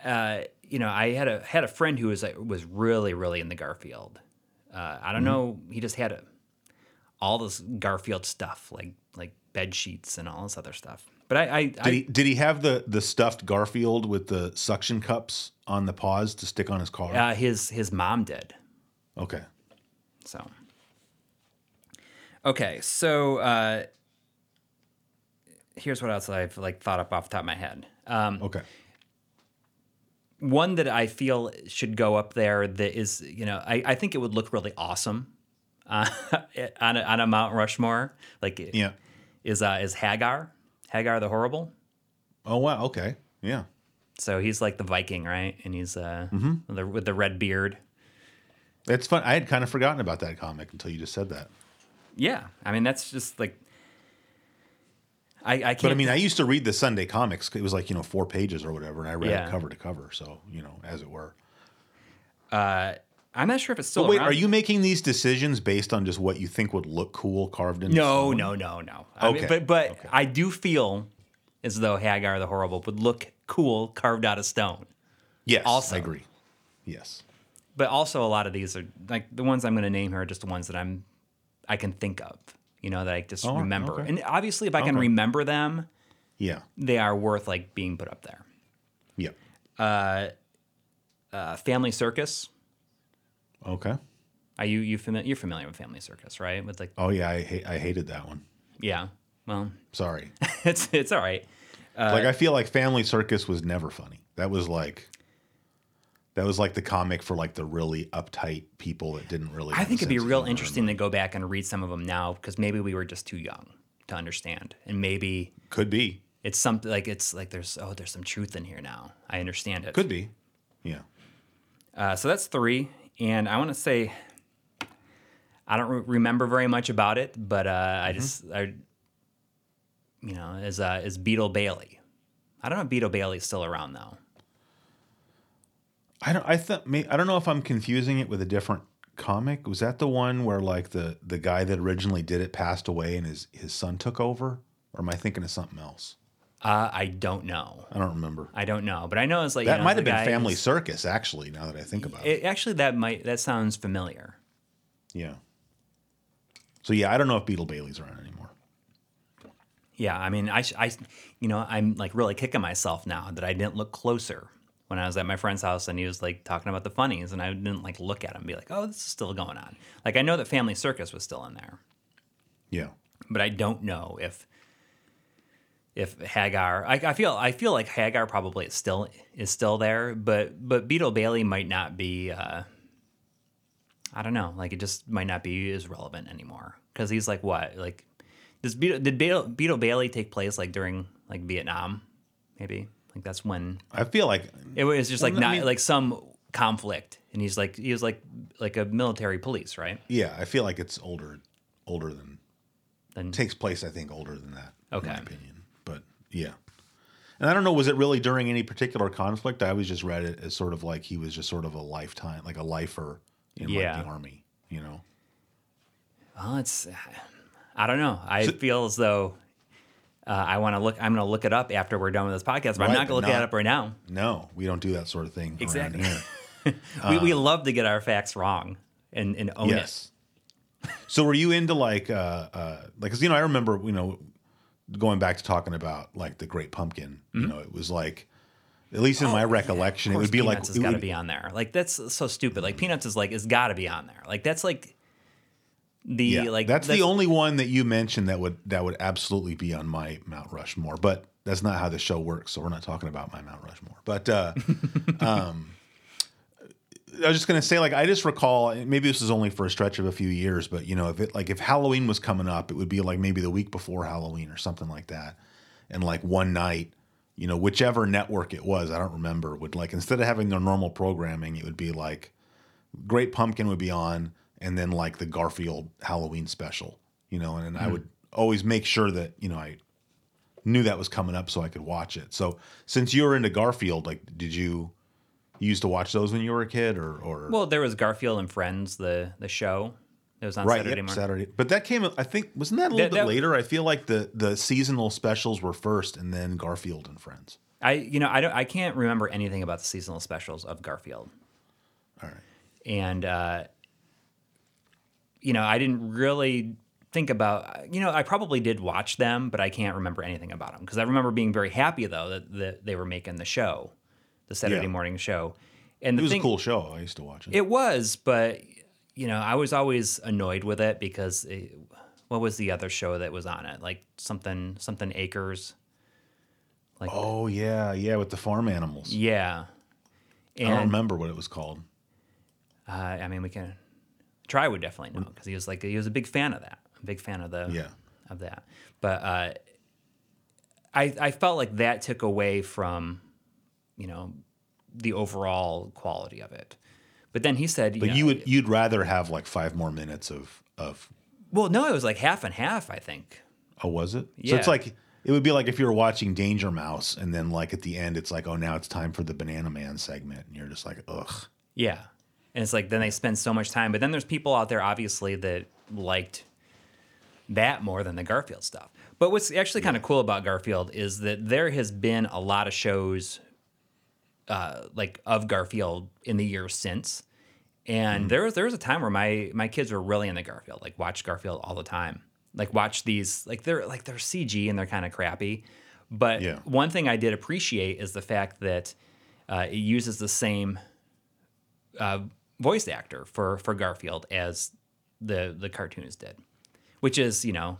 uh you know i had a had a friend who was like was really really in the garfield uh i don't Mm-hmm. know he just had a all this garfield stuff like like bed sheets and all this other stuff but i i, Did I he did he have the the stuffed Garfield with the suction cups on the paws to stick on his car? uh, his his mom did Okay. So, okay, so uh, here's what else I've like thought up off the top of my head. Um, Okay. one that I feel should go up there that is, you know, I, I think it would look really awesome uh, [laughs] on a, on a Mount Rushmore. Like, Yeah. is uh, is Hagar, Hagar the Horrible. Oh wow. Okay. Yeah. So he's like the Viking, right? And he's uh, Mm-hmm. the, with the red beard. It's fun. I had kind of forgotten about that comic until you just said that. Yeah, I mean that's just like. I, I can't. But I mean, I used to read the Sunday comics. It was like you know four pages or whatever, and I read Yeah. it cover to cover. So you know, as it were. Uh, I'm not sure if it's still. But wait, around. are you making these decisions based on just what you think would look cool carved in? No, stone? no, no, no. I mean, Okay, but but okay. I do feel as though Hagar the Horrible would look cool carved out of stone. Yes. Also. I agree. Yes. But also a lot of these are like the ones I'm going to name here are just the ones that I'm I can think of. You know that I just Oh, remember. okay. And obviously, if I can Okay. remember them, Yeah. they are worth like being put up there. Yeah. Uh, Family Circus. Okay. Are you you familiar? You're familiar with Family Circus, right? With like Oh yeah, I ha- I hated that one. yeah. Well, Sorry. [laughs] it's it's all right. like I feel like Family Circus was never funny. That was like that was like the comic for like the really uptight people that didn't really. I think it'd be real interesting to go back and read some of them now because maybe we were just too young to understand, and maybe Could be. it's something like it's like there's oh there's some truth in here now. I understand it. Could be. Yeah. Uh, so that's three, and I want to say I don't re- remember very much about it, but uh, I just I you know is uh, is Beetle Bailey. I don't know if Beetle Bailey's still around though. I don't. I thought. I don't know if I'm confusing it with a different comic. Was that the one where like the the guy that originally did it passed away and his his son took over, or am I thinking of something else? Uh, I don't know. I don't remember. I don't know, but I know it's like you That know, might have been Family Circus, actually. Now that I think about it. It, actually, that might that sounds familiar. Yeah. So yeah, I don't know if Beetle Bailey's around anymore. Yeah, I mean, I, I, you know, I'm like really kicking myself now that I didn't look closer when I was at my friend's house and he was like talking about the funnies and I didn't like look at him and be like, oh, this is still going on. Like I know that Family Circus was still in there, Yeah. but I don't know if if Hagar. I, I feel I feel like Hagar probably is still is still there, but but Beetle Bailey might not be. Uh, I don't know. Like it just might not be as relevant anymore because he's like what like. Does Beetle, did Beetle, Beetle Bailey take place like during like Vietnam? Maybe like that's when I feel like it was just like Well, I not mean- like some conflict, and he's like he was like like a military police, right? yeah, I feel like it's older older than Then takes place I think older than that Okay. in my opinion. But yeah. And I don't know was it really during any particular conflict? I always just read it as sort of like he was just sort of a lifetime like a lifer in Yeah. like the army, you know. Well, it's. I don't know. I feel as though uh, I want to look. I'm going to look it up after we're done with this podcast, but I'm not going to look it not- up right now. No, we don't do that sort of thing Exactly. [laughs] we, we love to get our facts wrong and, and own it. yes. So were you into like uh uh like cuz you know I remember you know going back to talking about like the Great Pumpkin, you know, it was like at least in my recollection it Mm-hmm. Oh, Of course would be like Peanuts has it got to be on there. Like that's so stupid. Like Peanuts is like it's got to be on there. Like that's like the yeah, like that's, the only one that you mentioned that would that would absolutely be on my Mount Rushmore, but that's not how the show works, so we're not talking about my Mount Rushmore. But uh [laughs] um I was just gonna say, like, I just recall maybe this is only for a stretch of a few years, but you know, if it like if Halloween was coming up, it would be like maybe the week before Halloween or something like that. And like one night, you know, whichever network it was, I don't remember, would like instead of having their normal programming, it would be like Great Pumpkin would be on, and then like the Garfield Halloween special, you know, and and I would always make sure that you know I knew that was coming up so I could watch it. So since you were into Garfield, like, did you you used to watch those when you were a kid, or or Well, there was Garfield and Friends, the the show. It was on right? Saturday Yep, morning. Saturday, but that came. I think wasn't that a little That- bit that- later? I feel like the the seasonal specials were first, and then Garfield and Friends. I you know I don't I can't remember anything about the seasonal specials of Garfield. All right. and uh, you know i didn't really think about you know i probably did watch them but i can't remember anything about them because i remember being very happy though that, that they were making the show the saturday Yeah. morning show and It was thing, a cool show. I used to watch it. it was but you know i was always annoyed with it because it, what was the other show that was on it like something something acres like oh yeah, yeah, with the farm animals. yeah I don't remember what it was called. Uh, I mean, we can. Try would definitely know because he was like he was a big fan of that. A big fan of the Yeah. of that. But uh, I I felt like that took away from, you know, the overall quality of it. But then he said, But know, you would you'd rather have like five more minutes of of well, no, it was like half and half. I think. oh was it? Yeah. So it's like it would be like if you were watching Danger Mouse and then like at the end it's like oh now it's time for the Bananaman segment and you're just like ugh. Yeah. And it's like then they spend so much time. But then there's people out there obviously that liked that more than the Garfield stuff. But what's actually kind of cool about Garfield is that there has been a lot of shows uh, like of Garfield in the years since. And there was there was a time where my my kids were really into Garfield, like watch Garfield all the time. Like watch these like they're like they're CG and they're kind of crappy. But Yeah. one thing I did appreciate is the fact that uh, it uses the same uh, voice actor for for Garfield as the the cartoons did, which is you know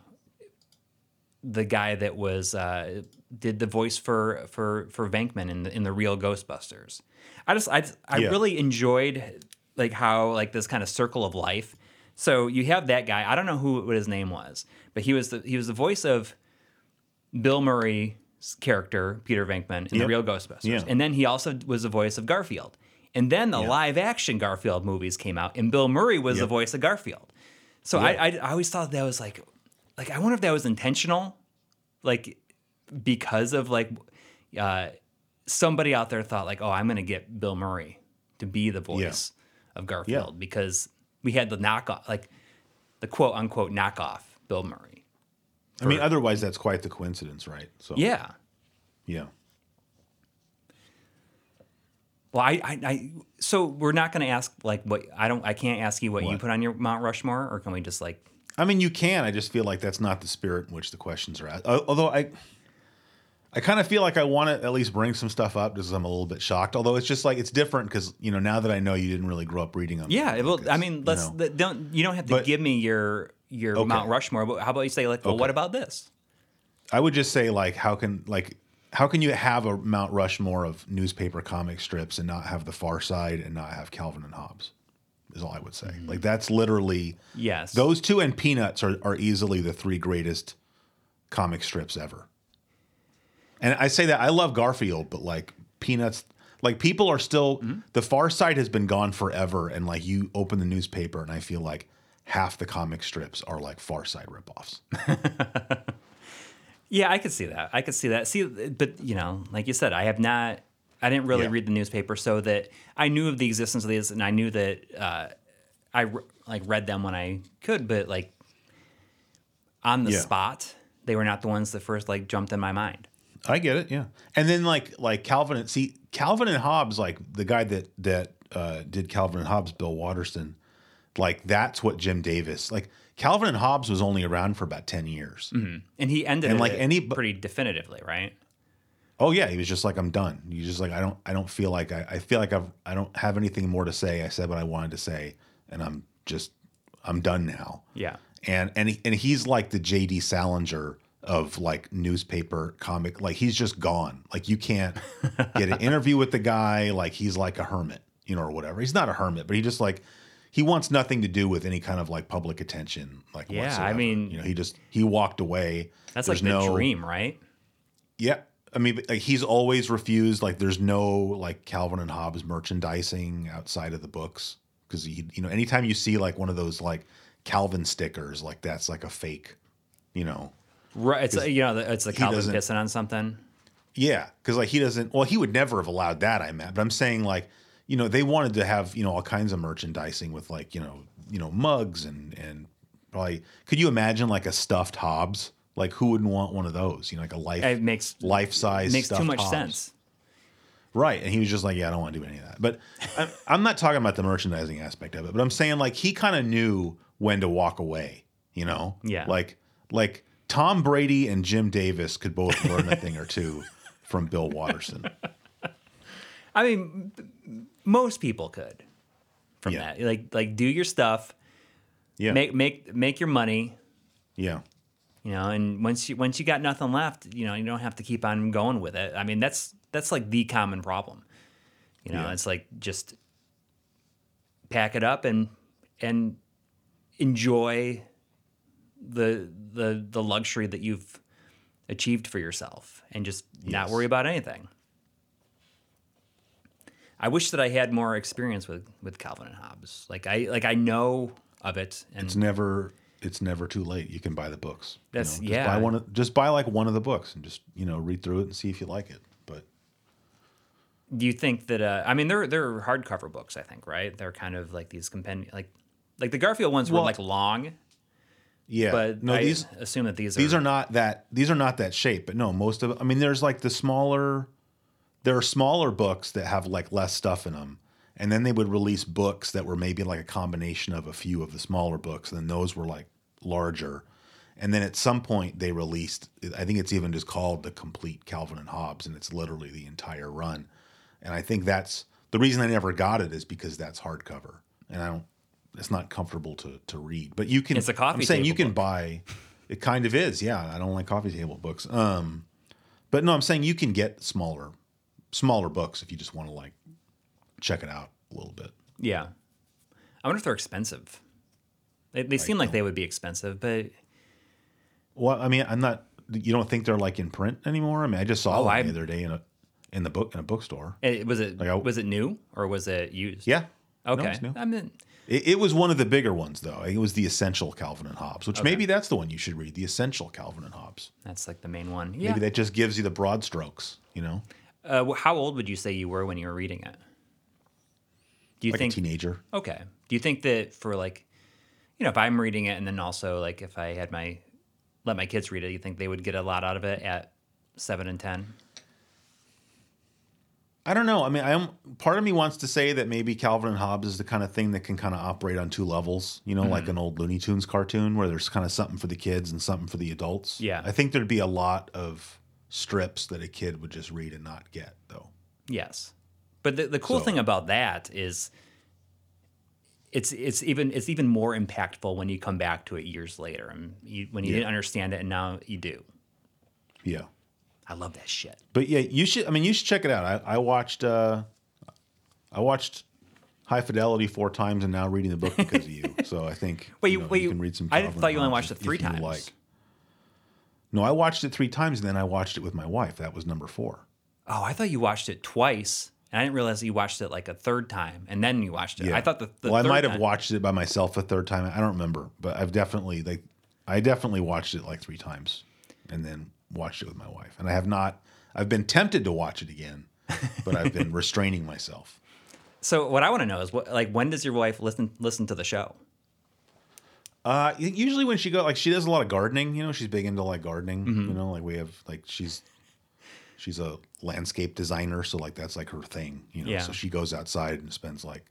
the guy that was uh, did the voice for for for Venkman in the in the real Ghostbusters. I just I I Yeah. really enjoyed like how like this kind of circle of life. So you have that guy. I don't know who what his name was, but he was the he was the voice of Bill Murray's character Peter Venkman in the real Ghostbusters, Yeah. and then he also was the voice of Garfield. And then the Yeah. live action Garfield movies came out, and Bill Murray was the voice of Garfield. So Yeah. I, I I always thought that was like like I wonder if that was intentional, like because of like uh, somebody out there thought like oh I'm gonna get Bill Murray to be the voice of Garfield because we had the knockoff like the quote unquote knockoff Bill Murray. I mean otherwise that's quite the coincidence, right? So Yeah. yeah. Well, I, I, I so we're not going to ask like what I don't I can't ask you what, you put on your Mount Rushmore, or can we just like I mean, you can. I just feel like that's not the spirit in which the questions are asked. Although I, I kind of feel like I want to at least bring some stuff up because I'm a little bit shocked. Although it's just like it's different because you know now that I know you didn't really grow up reading them. yeah? Well, I mean, let's know. th- don't you don't have to But- give me your your Okay. Mount Rushmore. But how about you say like, well, Okay. what about this? I would just say like how can like how can you have a Mount Rushmore of newspaper comic strips and not have The Far Side and not have Calvin and Hobbes? Is all I would say. Mm-hmm. Like that's literally Yes, those two and Peanuts are are easily the three greatest comic strips ever. And I say that I love Garfield, but like Peanuts, like people are still Mm-hmm. the Far Side has been gone forever, and like you open the newspaper, and I feel like half the comic strips are like Far Side ripoffs. [laughs] Yeah, I could see that. I could see that. See, but you know, like you said, I have not. I didn't really Yeah. read the newspaper, so that I knew of the existence of these, and I knew that uh, I re- like read them when I could. But like, on the Yeah. spot, they were not the ones that first like jumped in my mind. I get it, yeah. And then like like Calvin and see Calvin and Hobbes, like the guy that that uh, did Calvin and Hobbes, Bill Watterson, like that's what Jim Davis like. Calvin and Hobbes was only around for about ten years. Mm-hmm. And he ended And, like, any- pretty definitively, right? Oh yeah, he was just like I'm done. You just like I don't I don't feel like I, I feel like I've I don't have anything more to say. I said what I wanted to say, and I'm just I'm done now. Yeah. and and he, and he's like the J.D. Salinger of like newspaper comic. Like he's just gone. Like you can't get an [laughs] interview with the guy. Like he's like a hermit, you know, or whatever. He's not a hermit, but he just like he wants nothing to do with any kind of like public attention. Like Yeah, I mean- you know, he just he walked away. That's There's like the no- dream, right? Yeah. I mean, like, he's always refused. Like, there's no like Calvin and Hobbes merchandising outside of the books because you you know anytime you see like one of those like Calvin stickers, like that's like a fake, you know. Right. It's you know, it's the Calvin pissing on something. Yeah, because like he doesn't. Well, he would never have allowed that. I meant, but I'm saying like you know they wanted to have you know all kinds of merchandising with like you know you know mugs and and probably could you imagine like a stuffed Hobbes? Like who wouldn't want one of those? You know, like a life It makes life size makes too much Hobbes. sense. Right. And he was just like, yeah, I don't want to do any of that. But [laughs] I'm, I'm not talking about the merchandising aspect of it, but I'm saying like he kind of knew when to walk away, you know? Yeah. Like, like Tom Brady and Jim Davis could both learn a thing or two [laughs] from Bill Watterson. I mean, most people could from Yeah. that. Like, like do your stuff, Yeah. make make make your money, yeah. you know. And once you once you got nothing left, you know, you don't have to keep on going with it. I mean, that's that's like the common problem. You know, Yeah. it's like just pack it up and and enjoy the the the luxury that you've achieved for yourself and just not worry about anything. I wish that I had more experience with with Calvin and Hobbes. Like I like I know of it and It's never, it's never too late. You can buy the books. you That's- know? just yeah. Buy one of, just buy like one of the books and just, you know, read through it and see if you like it. But do you think that uh, I mean they're they're hardcover books I think right they're kind of like these compendium like like the Garfield ones were like long yeah. but no, I these, assume that these these are, are not that these are not that shape but no most of i mean there's like the smaller there are smaller books that have like less stuff in them and then they would release books that were maybe like a combination of a few of the smaller books and then those were like larger. And then at some point they released i think it's even just called the complete calvin and hobbes and it's literally the entire run. And i think that's the reason i never got it is because that's hardcover and i don't it's not comfortable to to read. But you can It's a coffee i'm saying you can book. buy it kind of is yeah i don't like coffee table books um but no i'm saying you can get smaller smaller books if you just want to like check it out a little bit. Yeah. I wonder if they're expensive. They, they seem like they would be expensive but well i mean i'm not you don't think they're like in print anymore? I mean i just saw Oh, one I- the other day in a in the book in a bookstore. It, was it Like I- was it new or was it used? Yeah. No, okay. it's new. I mean It, it was one of the bigger ones though. It was the essential calvin and hobbes which maybe that's the one you should read the essential calvin and hobbes. That's like the main one. Yeah. maybe that just gives you the broad strokes you know uh, how old would you say you were when you were reading it do you like think a teenager Okay. Do you think that for like, you know, if I'm reading it and then also like if I had my let my kids read it, you think they would get a lot out of it at seven and ten? I don't know. I mean, I'm part of me wants to say that maybe Calvin and Hobbes is the kind of thing that can kind of operate on two levels. You know, Mm-hmm. like an old Looney Tunes cartoon where there's kind of something for the kids and something for the adults. Yeah. I think there'd be a lot of strips that a kid would just read and not get, though. Yes. But the, the cool So- thing about that is it's it's even it's even more impactful when you come back to it years later and you, when you Yeah. didn't understand it and now you do. Yeah. I love that shit. But yeah, you should. I mean, you should check it out. I, I watched. uh I watched High Fidelity four times, and now reading the book because of you. [laughs] So I think. Wait, you, know, wait, you can read some. I thought you only watched it three times. No, I watched it three times, and then I watched it with my wife. That was number four. Oh, I thought you watched it twice. And I didn't realize that you watched it like a third time and then you watched it. Yeah. I thought the, the well, I might have time- watched it by myself a third time. I don't remember, but I've definitely like I definitely watched it like three times, and then watched it with my wife. And I have not. I've been tempted to watch it again, but I've been [laughs] restraining myself. So what I want to know is what like when does your wife listen listen to the show? Uh, usually when she go, like she does a lot of gardening. You know, she's big into like gardening. Mm-hmm. You know, like we have like she's she's a landscape designer, so like that's like her thing. You know, Yeah. so she goes outside and spends like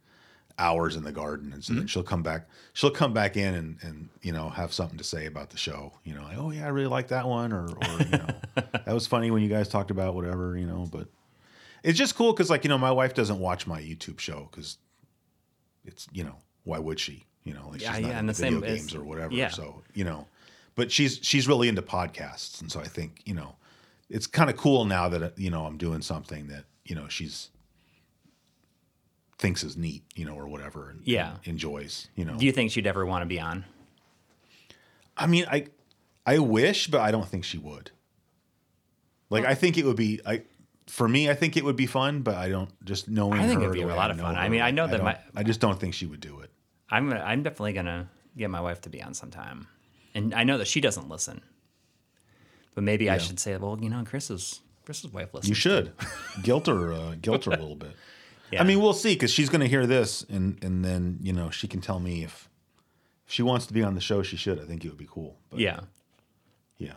hours in the garden, and so Mm-hmm. then she'll come back. She'll come back in and and you know have something to say about the show. You know, like oh yeah, I really like that one, or or you know [laughs] that was funny when you guys talked about whatever. You know, but it's just cool because like you know my wife doesn't watch my YouTube show because it's you know why would she you know like Yeah, she's not yeah, and the video same as- games or whatever yeah. so you know but she's she's really into podcasts and so i think you know it's kind of cool now that you know i'm doing something that you know she's thinks is neat you know or whatever and, Yeah. and enjoys you know Do you think she'd ever want to be on? i mean i i wish but i don't think she would like i think it would be i for me, I think it would be fun, but I don't just knowing. I think her it'd be a lot of fun. I mean, I know that don't- my- I just don't think she would do it. I'm gonna, I'm definitely gonna get my wife to be on sometime, and I know that she doesn't listen. But maybe I should say, well, you know, Chris's Chris's wife listens. You should [laughs] guilt her, uh, guilt her a little bit. Yeah. I mean, we'll see because she's going to hear this, and and then you know she can tell me if if she wants to be on the show. She should. I think it would be cool. But, yeah. yeah.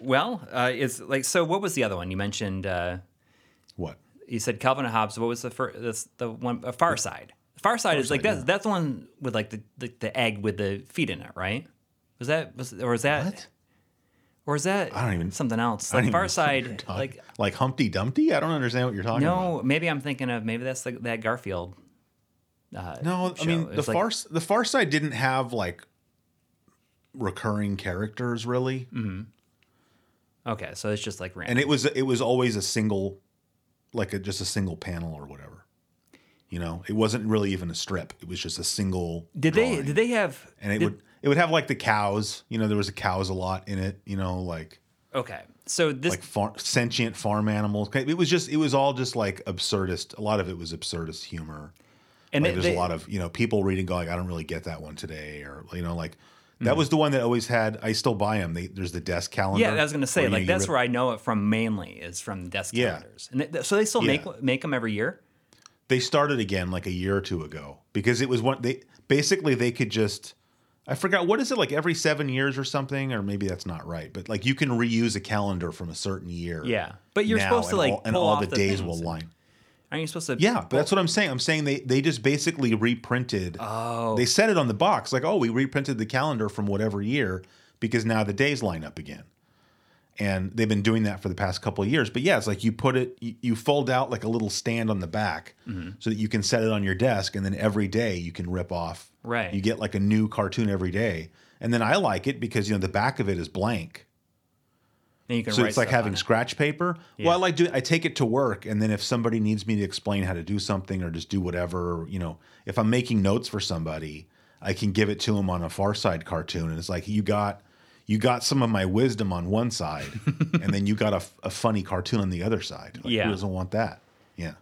Well, uh, it's like so. What was the other one you mentioned? Uh? You said Calvin and Hobbes. What was the first? The one. Uh, Far Side. Far Side is like that's that's the one with like the, the the egg with the feet in it, right? Was that was or was that What? or is that I don't even- something else? Like Far know what you're Side, like like Humpty Dumpty. I don't understand what you're talking about. no, maybe I'm thinking of maybe that's the, that Garfield. Uh, No, I mean the like- far the Far Side didn't have like recurring characters really, Okay, so it's just like random. and it was it was always a single, like a, just a single panel or whatever. You know, it wasn't really even a strip. It was just a single. did they did they have and it did- would it would have like the cows. You know, there was a cows a lot in it. You know, like okay? So this like far, sentient farm animals. It was just it was all just like absurdist. A lot of it was absurdist humor. and Like, they- there's they- a lot of you know people reading going, I don't really get that one today, or you know, like that Mm-hmm. was the one that always had. I still buy them. They, there's the desk calendar. Yeah, I was gonna say where, you know, like that's where I know it from mainly is from desk Yeah. calendars, and they, so they still Yeah. make make them every year. they started again like a year or two ago because it was one they basically they could just I forgot what is it like every seven years or something or maybe that's not right but like you can reuse a calendar from a certain year Yeah, but you're supposed to like all, and all off the days will line Aren't you supposed to? yeah but that's what I'm saying. I'm saying they they just basically reprinted. Oh, they said it on the box like oh we reprinted the calendar from whatever year because now the days line up again. And they've been doing that for the past couple of years. But yeah it's like you put it you, you fold out like a little stand on the back Mm-hmm. so that you can set it on your desk and then every day you can rip off. Right. you get like a new cartoon every day. And then i like it because you know the back of it is blank and you can so write it's like having scratch paper. Yeah. Well, I like doing. I take it to work, and then if somebody needs me to explain how to do something or just do whatever, you know, if I'm making notes for somebody, I can give it to them on a Far Side cartoon, and it's like you got you got some of my wisdom on one side, [laughs] and then you got a, a funny cartoon on the other side. Like, Yeah. who doesn't want that? Yeah,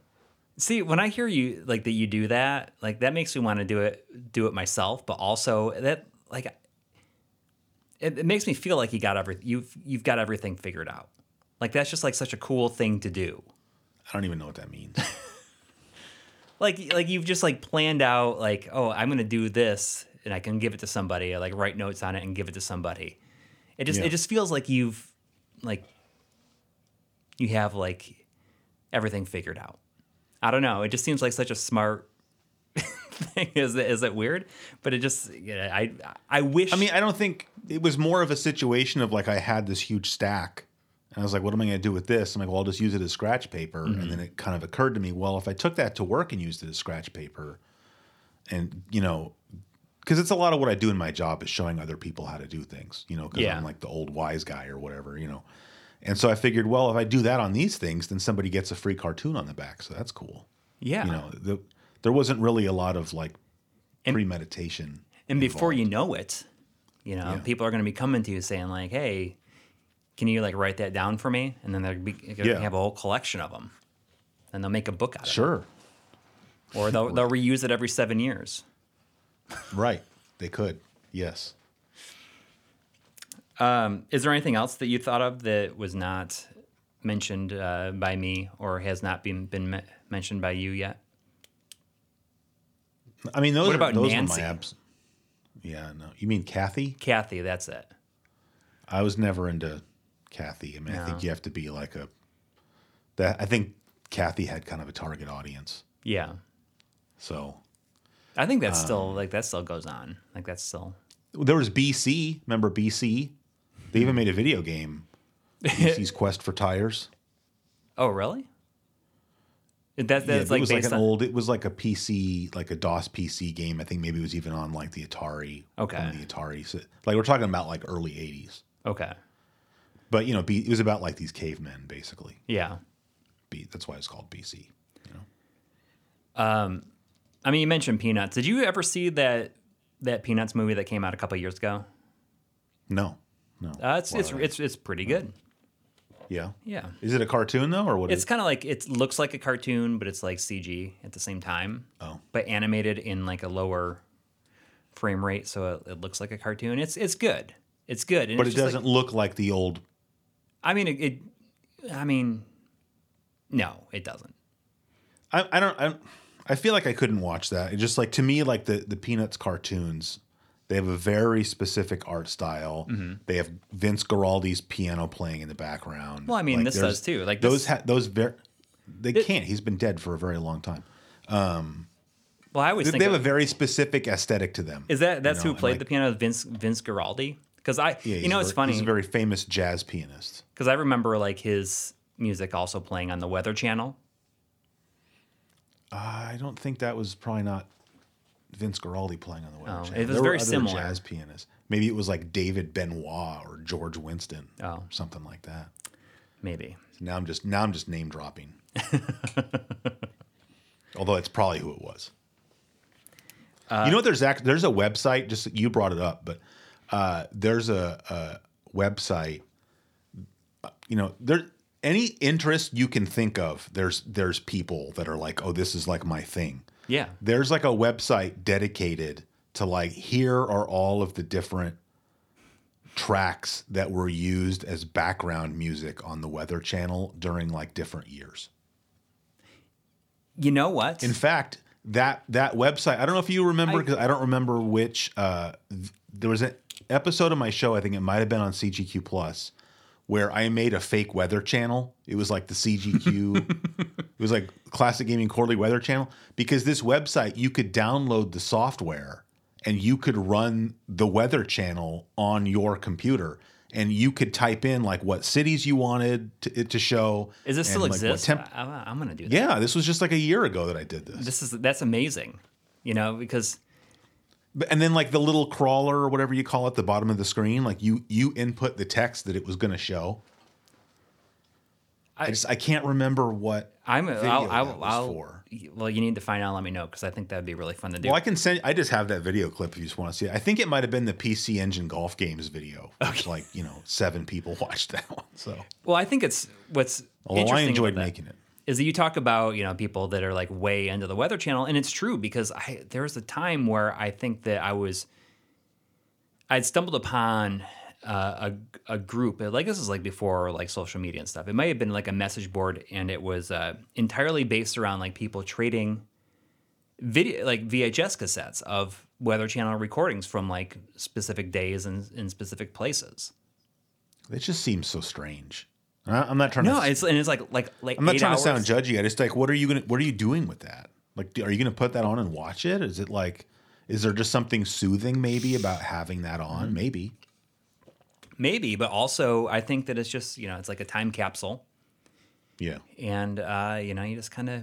See, when I hear you like that, you do that, like that makes me want to do it, do it myself. But also that, like, it, it makes me feel like you got every you've you've got everything figured out. Like that's just like such a cool thing to do. I don't even know what that means. [laughs] Like like you've just like planned out like oh I'm gonna do this and I can give it to somebody or like write notes on it and give it to somebody. It just Yeah. it just feels like you've like you have like everything figured out. I don't know. It just seems like such a smart thing. [laughs] Is that is that weird? But it just yeah, I I wish. I mean, I don't think it was more of a situation of like I had this huge stack. And I was like, what am I going to do with this? I'm like, well, I'll just use it as scratch paper. And mm-hmm. then it kind of occurred to me, well, if I took that to work and used it as scratch paper, and, you know, because it's a lot of what I do in my job is showing other people how to do things, you know, because Yeah. I'm like the old wise guy or whatever, you know. And so I figured, well, if I do that on these things, then somebody gets a free cartoon on the back. So that's cool. yeah. You know, the, there wasn't really a lot of like And- premeditation. and before you know it, you know, Yeah. people are going to be coming to you saying like, "Hey, can you like write that down for me?" And then they're be, going to Yeah. have a whole collection of them, and they'll make a book out of Sure. it, Sure. or they'll they'll reuse it every seven years. Right. They could. Yes. Um, is there anything else that you thought of that was not mentioned uh, by me or has not been been me- mentioned by you yet? I mean, those What are, about those Nancy? are my abs. Yeah, no. You mean Cathy? Cathy, that's it. I was never into Cathy. I mean, I think you have to be like a that. I think Cathy had kind of a target audience. Yeah. So I think that's still Um, like that still goes on. Like that's still there was BC. Remember BC? They even made a video game. [laughs] BC's Quest for Tires. Oh, really? That that's Yeah, it like was like an on old. It was like a PC, like a DOS PC game. I think maybe it was even on like the Atari. Okay. the Atari. So, like we're talking about like early '80s. Okay. But you know, it was about like these cavemen, basically. Yeah. B, that's why it's called BC. You know, Um, I mean, you mentioned Peanuts. Did you ever see that that Peanuts movie that came out a couple years ago? no, no. Uh, it's it's it's it's pretty good. Yeah. Yeah. Is it a cartoon though, or what? It's kind of like it looks like a cartoon, but it's like CG at the same time. Oh. But animated in like a lower frame rate, so it, it looks like a cartoon. It's it's good. It's good. And but it doesn't Like, look like the old. I mean, it, it. I mean, no, it doesn't. I, I don't. I, I feel like I couldn't watch that. It just like to me, like the the Peanuts cartoons, they have a very specific art style. Mm-hmm. They have Vince Guaraldi's piano playing in the background. Well, I mean, Like, this does too. Like those, this- ha- those very. They It- can't. He's been dead for a very long time. Well, I always They, think they have of- a very specific aesthetic to them. is that that's you know, who played like- the piano? Vince Vince Guaraldi. Because I, Yeah, you know, it's ver- funny He's a very famous jazz pianist. because I remember like his music also playing on the Weather Channel. I don't think that was probably not Vince Guaraldi playing on the Weather Oh, Channel. it was There very similar. jazz pianists. Maybe it was like David Benoit or George Winston, Oh. something like that. Maybe. Now I'm just now I'm just name dropping. [laughs] Although it's probably who it was. Uh, you know what? There's act, there's a website. Just you brought it up, but uh, there's a, a website. You know, there any interest you can think of. There's there's people that are like, oh, this is like my thing. Yeah. There's like a website dedicated to like here are all of the different tracks that were used as background music on the Weather Channel during like different years. You know what? In fact, that that website, I don't know if you remember I- because I, don't remember which uh th- there was an episode of my show, I think it might have been on CGQ Plus, where I made a fake weather channel. It was like the CGQ [laughs] it was like classic gaming quarterly weather channel because this website you could download the software and you could run the weather channel on your computer and you could type in like what cities you wanted to, it to show Is this still like, exist? temp- I, am gonna do that. yeah this was just like a year ago that i did this This is that's amazing. You know, because and then like the little crawler or whatever you call it, the bottom of the screen, like you you input the text that it was going to show. I, I- just I can't remember what. I'm video I'll, I'll, was I'll for. well, you need to find out. Let me know because I think that'd be really fun to do. Well, I can send. I just have that video clip if you just want to see it. I think it might have been the PC Engine Golf Games video. Which like you know seven people [laughs] watched that one. So well, I think it's what's although I enjoyed making it. Is that you talk about you know people that are like way into the Weather Channel, and it's true because I there was a time where I think that I was I'd stumbled upon uh, a a group like this is like before like social media and stuff. It might have been like a message board, and it was uh, entirely based around like people trading video like VHS cassettes of Weather Channel recordings from like specific days and in specific places. It just seems so strange. I'm not trying No, to. it's and it's like like like I'm not trying hours. to sound judgy. I just like, what are you gonna? What are you doing with that? Like, are you gonna put that on and watch it? Is it like, is there just something soothing maybe about having that on? Mm-hmm. Maybe. Maybe, but also I think that it's just you know it's like a time capsule, Yeah. and uh, you know you just kind of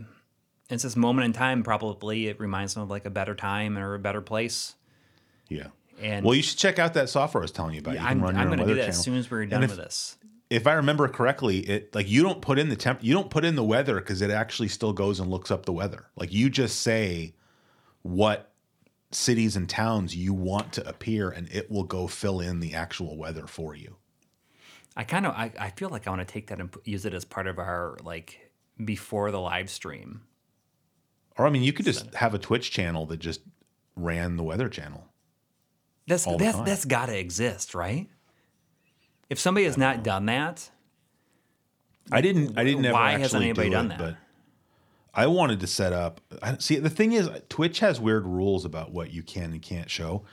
it's this moment in time. Probably it reminds them of like a better time or a better place. Yeah. And Well, you should check out that software I was telling you about. You can I'm, run I'm going to do that as soon as we're done if- with this. If I remember correctly, it like you don't put in the temp, you don't put in the weather because it actually still goes and looks up the weather. Like you just say what cities and towns you want to appear, and it will go fill in the actual weather for you. I kind of I, I feel like I want to take that and use it as part of our like before the live stream. Or I mean, you could just have a Twitch channel that just ran the weather channel. That's that's that's got to exist, right? If somebody has not done that, I didn't. I didn't ever Why hasn't actually anybody do done it, that? I wanted to set up. I, see, the thing is, Twitch has weird rules about what you can and can't show.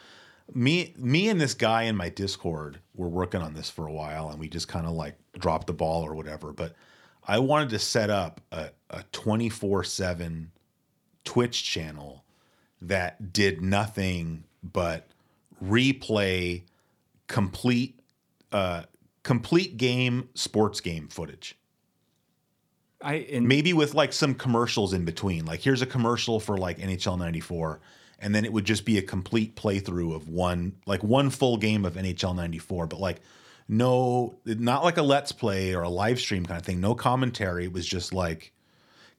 Me, me, and this guy in my Discord were working on this for a while, and we just kind of like dropped the ball or whatever. But I wanted to set up a twenty four seven Twitch channel that did nothing but replay complete, uh, complete game sports game footage. I and maybe with like some commercials in between. Like here's a commercial for like NHL 94 and then it would just be a complete playthrough of one like one full game of NHL 94 but like no not like a let's play or a live stream kind of thing. No commentary. It was just like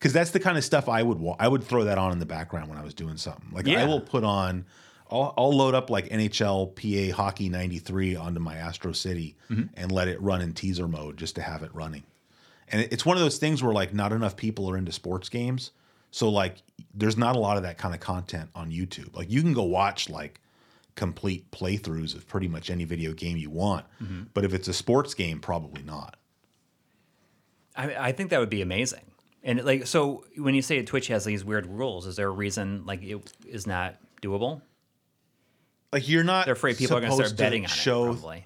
cuz that's the kind of stuff I would wa- I would throw that on in the background when I was doing something. Like Yeah. I will put on I'll, I'll load up like NHL PA Hockey 93 onto my Astro City mm-hmm. and let it run in teaser mode just to have it running. And it's one of those things where like not enough people are into sports games. So like there's not a lot of that kind of content on YouTube. Like you can go watch like complete playthroughs of pretty much any video game you want. Mm-hmm. But if it's a sports game, probably not. I, I think that would be amazing. And like, so when you say Twitch has these weird rules, is there a reason like it is not doable? Like you're not They're afraid people are going to start betting on show it. Probably.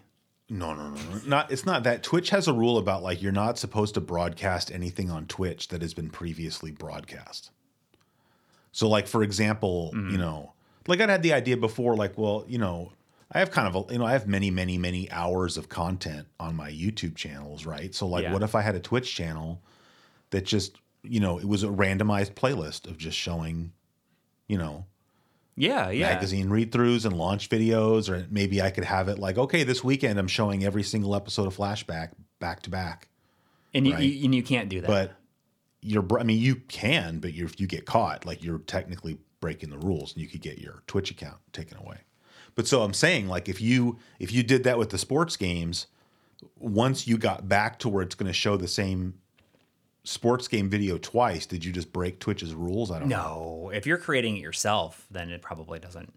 No, no, no, no. Not it's not that. Twitch has a rule about like you're not supposed to broadcast anything on Twitch that has been previously broadcast. So like for example, Mm-hmm. you know, like I'd had the idea before like, well, you know, I have kind of a, you know, I have many many many hours of content on my YouTube channels, right? So like Yeah. what if I had a Twitch channel that just, you know, it was a randomized playlist of just showing, you know, Yeah, yeah. magazine read throughs and launch videos, or maybe I could have it like, okay, this weekend I'm showing every single episode of Flashback back to back. And you, right. you and you can't do that. But you're, I mean, you can, but you're, if you get caught, like you're technically breaking the rules, and you could get your Twitch account taken away. But so I'm saying, like, if you if you did that with the sports games, once you got back to where it's going to show the same sports game video twice, did you just break Twitch's rules? I don't know. no, if you're creating it yourself, then it probably doesn't.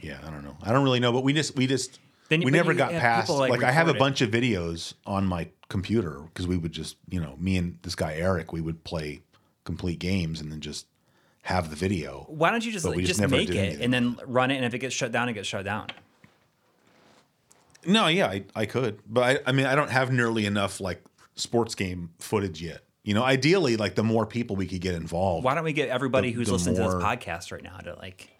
Yeah, I don't know. I don't really know, but we just we just Then we never got past. Like, like, I have a bunch of videos on my computer because we would just you know me and this guy Eric we would play complete games and then just have the video. Why don't you just like, just just, make it and then run it, and if it gets shut down, it gets shut down. No, yeah, I, I could, but I, I mean I don't have nearly enough like sports game footage yet. You know, ideally, like the more people we could get involved, Why don't we get everybody The- who's the listening to more- this podcast right now to like,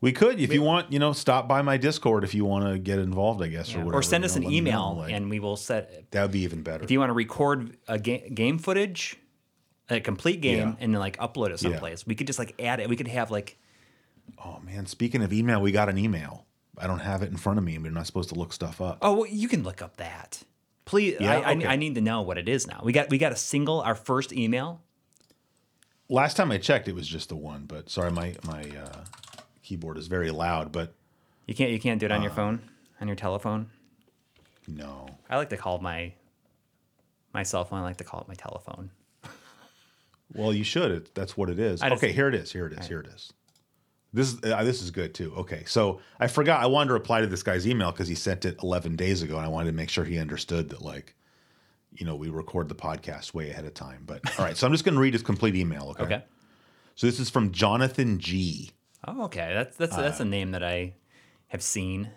we could if you want. You know, stop by my Discord if you want to get involved. I guess or whatever. or send you us know, an know, email like, and we will set. that would be even better. If you want to record a ga- game footage, a complete game, Yeah. and then like upload it someplace, we could just like add it. We could have like Oh man, speaking of email, we got an email. I don't have it in front of me. We're not supposed to look stuff up. Oh, well, you can look up that. Please, Yeah? I, I, Okay. I need to know what it is now. We got we got a single, our first email. Last time I checked, it was just the one. But sorry, my my uh, keyboard is very loud. But You can't you can't do it on Uh. your phone, on your telephone. no, I like to call my my cell phone. I like to call it my telephone. well, you should. It, that's what it is. Okay, here it is. Here it is. Here it is. This is uh, this is good too. Okay, so I forgot. I wanted to reply to this guy's email because he sent it 11 days ago, and I wanted to make sure he understood that, like, you know, we record the podcast way ahead of time. But [laughs] all right, so I'm just going to read his complete email. Okay. Okay. So this is from Jonathan G. Oh, okay. That's that's that's a name that I have seen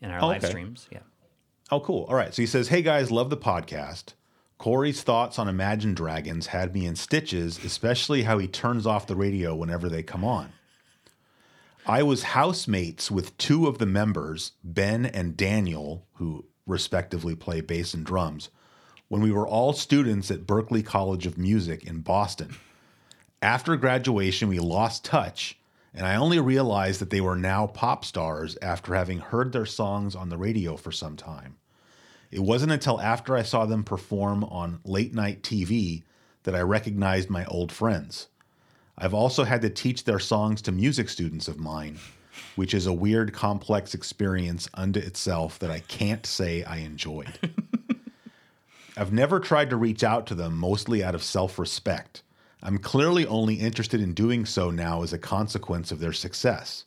in our Oh, live okay. streams. Yeah. Oh, cool. All right. So he says, Hey guys, love the podcast. Coury's thoughts on Imagine Dragons had me in stitches, especially how he turns off the radio whenever they come on. I was housemates with two of the members, Ben and Daniel, who respectively play bass and drums, when we were all students at Berklee College of Music in Boston. After graduation, we lost touch, and I only realized that they were now pop stars after having heard their songs on the radio for some time. It wasn't until after I saw them perform on late night TV that I recognized my old friends. I've also had to teach their songs to music students of mine, which is a weird, complex experience unto itself that I can't say I enjoyed. [laughs] I've never tried to reach out to them, mostly out of self respect. I'm clearly only interested in doing so now as a consequence of their success.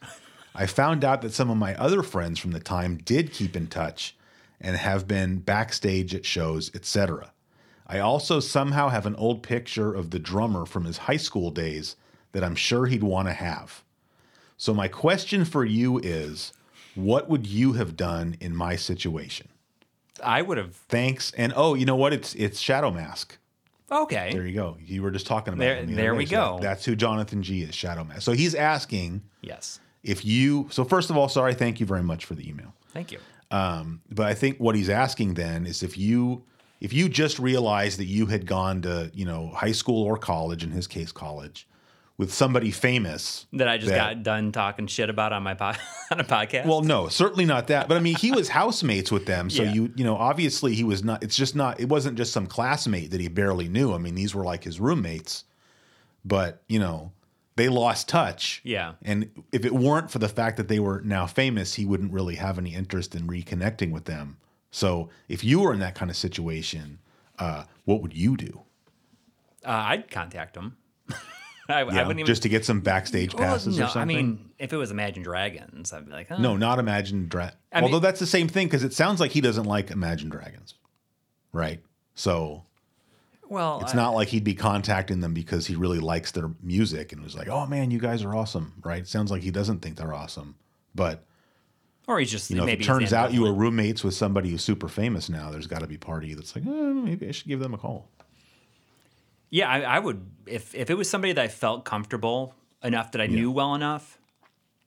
I found out that some of my other friends from the time did keep in touch and have been backstage at shows, etc. I also somehow have an old picture of the drummer from his high school days that I'm sure he'd want to have. So, my question for you is what would you have done in my situation? I would have. Thanks. And oh, you know what? It's it's Shadow Mask. Okay. There you go. You were just talking about There- him the there we go. that's who Jonathan G is, Shadow Mask. So he's asking yes. if you. So first of all, sorry, thank you very much for the email. Thank you. Um, but I think what he's asking then is if you if you just realized that you had gone to you know high school or college, in his case college, with somebody famous That I just that- got done talking shit about on my po- [laughs] on a podcast. Well, no, certainly not that. But I mean, he was housemates with them, so Yeah. you you know obviously he was not. It's just not. It wasn't just some classmate that he barely knew. I mean, these were like his roommates. But you know, they lost touch. Yeah. And if it weren't for the fact that they were now famous, he wouldn't really have any interest in reconnecting with them. So if you were in that kind of situation, uh, what would you do? uh, I'd contact him. [laughs] I, I Yeah, wouldn't even. just to get some backstage Well, passes no, or something. I mean, if it was Imagine Dragons, I'd be like, oh. No, not Imagine Dragons. I mean- Although that's the same thing because it sounds like he doesn't like Imagine Dragons, right? So Well, it's I- not like he'd be contacting them because he really likes their music and was like, "Oh man, you guys are awesome," right? It sounds like he doesn't think they're awesome, but or he's just you know, if it turns out you were roommates with somebody who's super famous now, there's got to be a party that's like, eh, maybe I should give them a call. Yeah, I, I would if if it was somebody that I felt comfortable enough that I knew well enough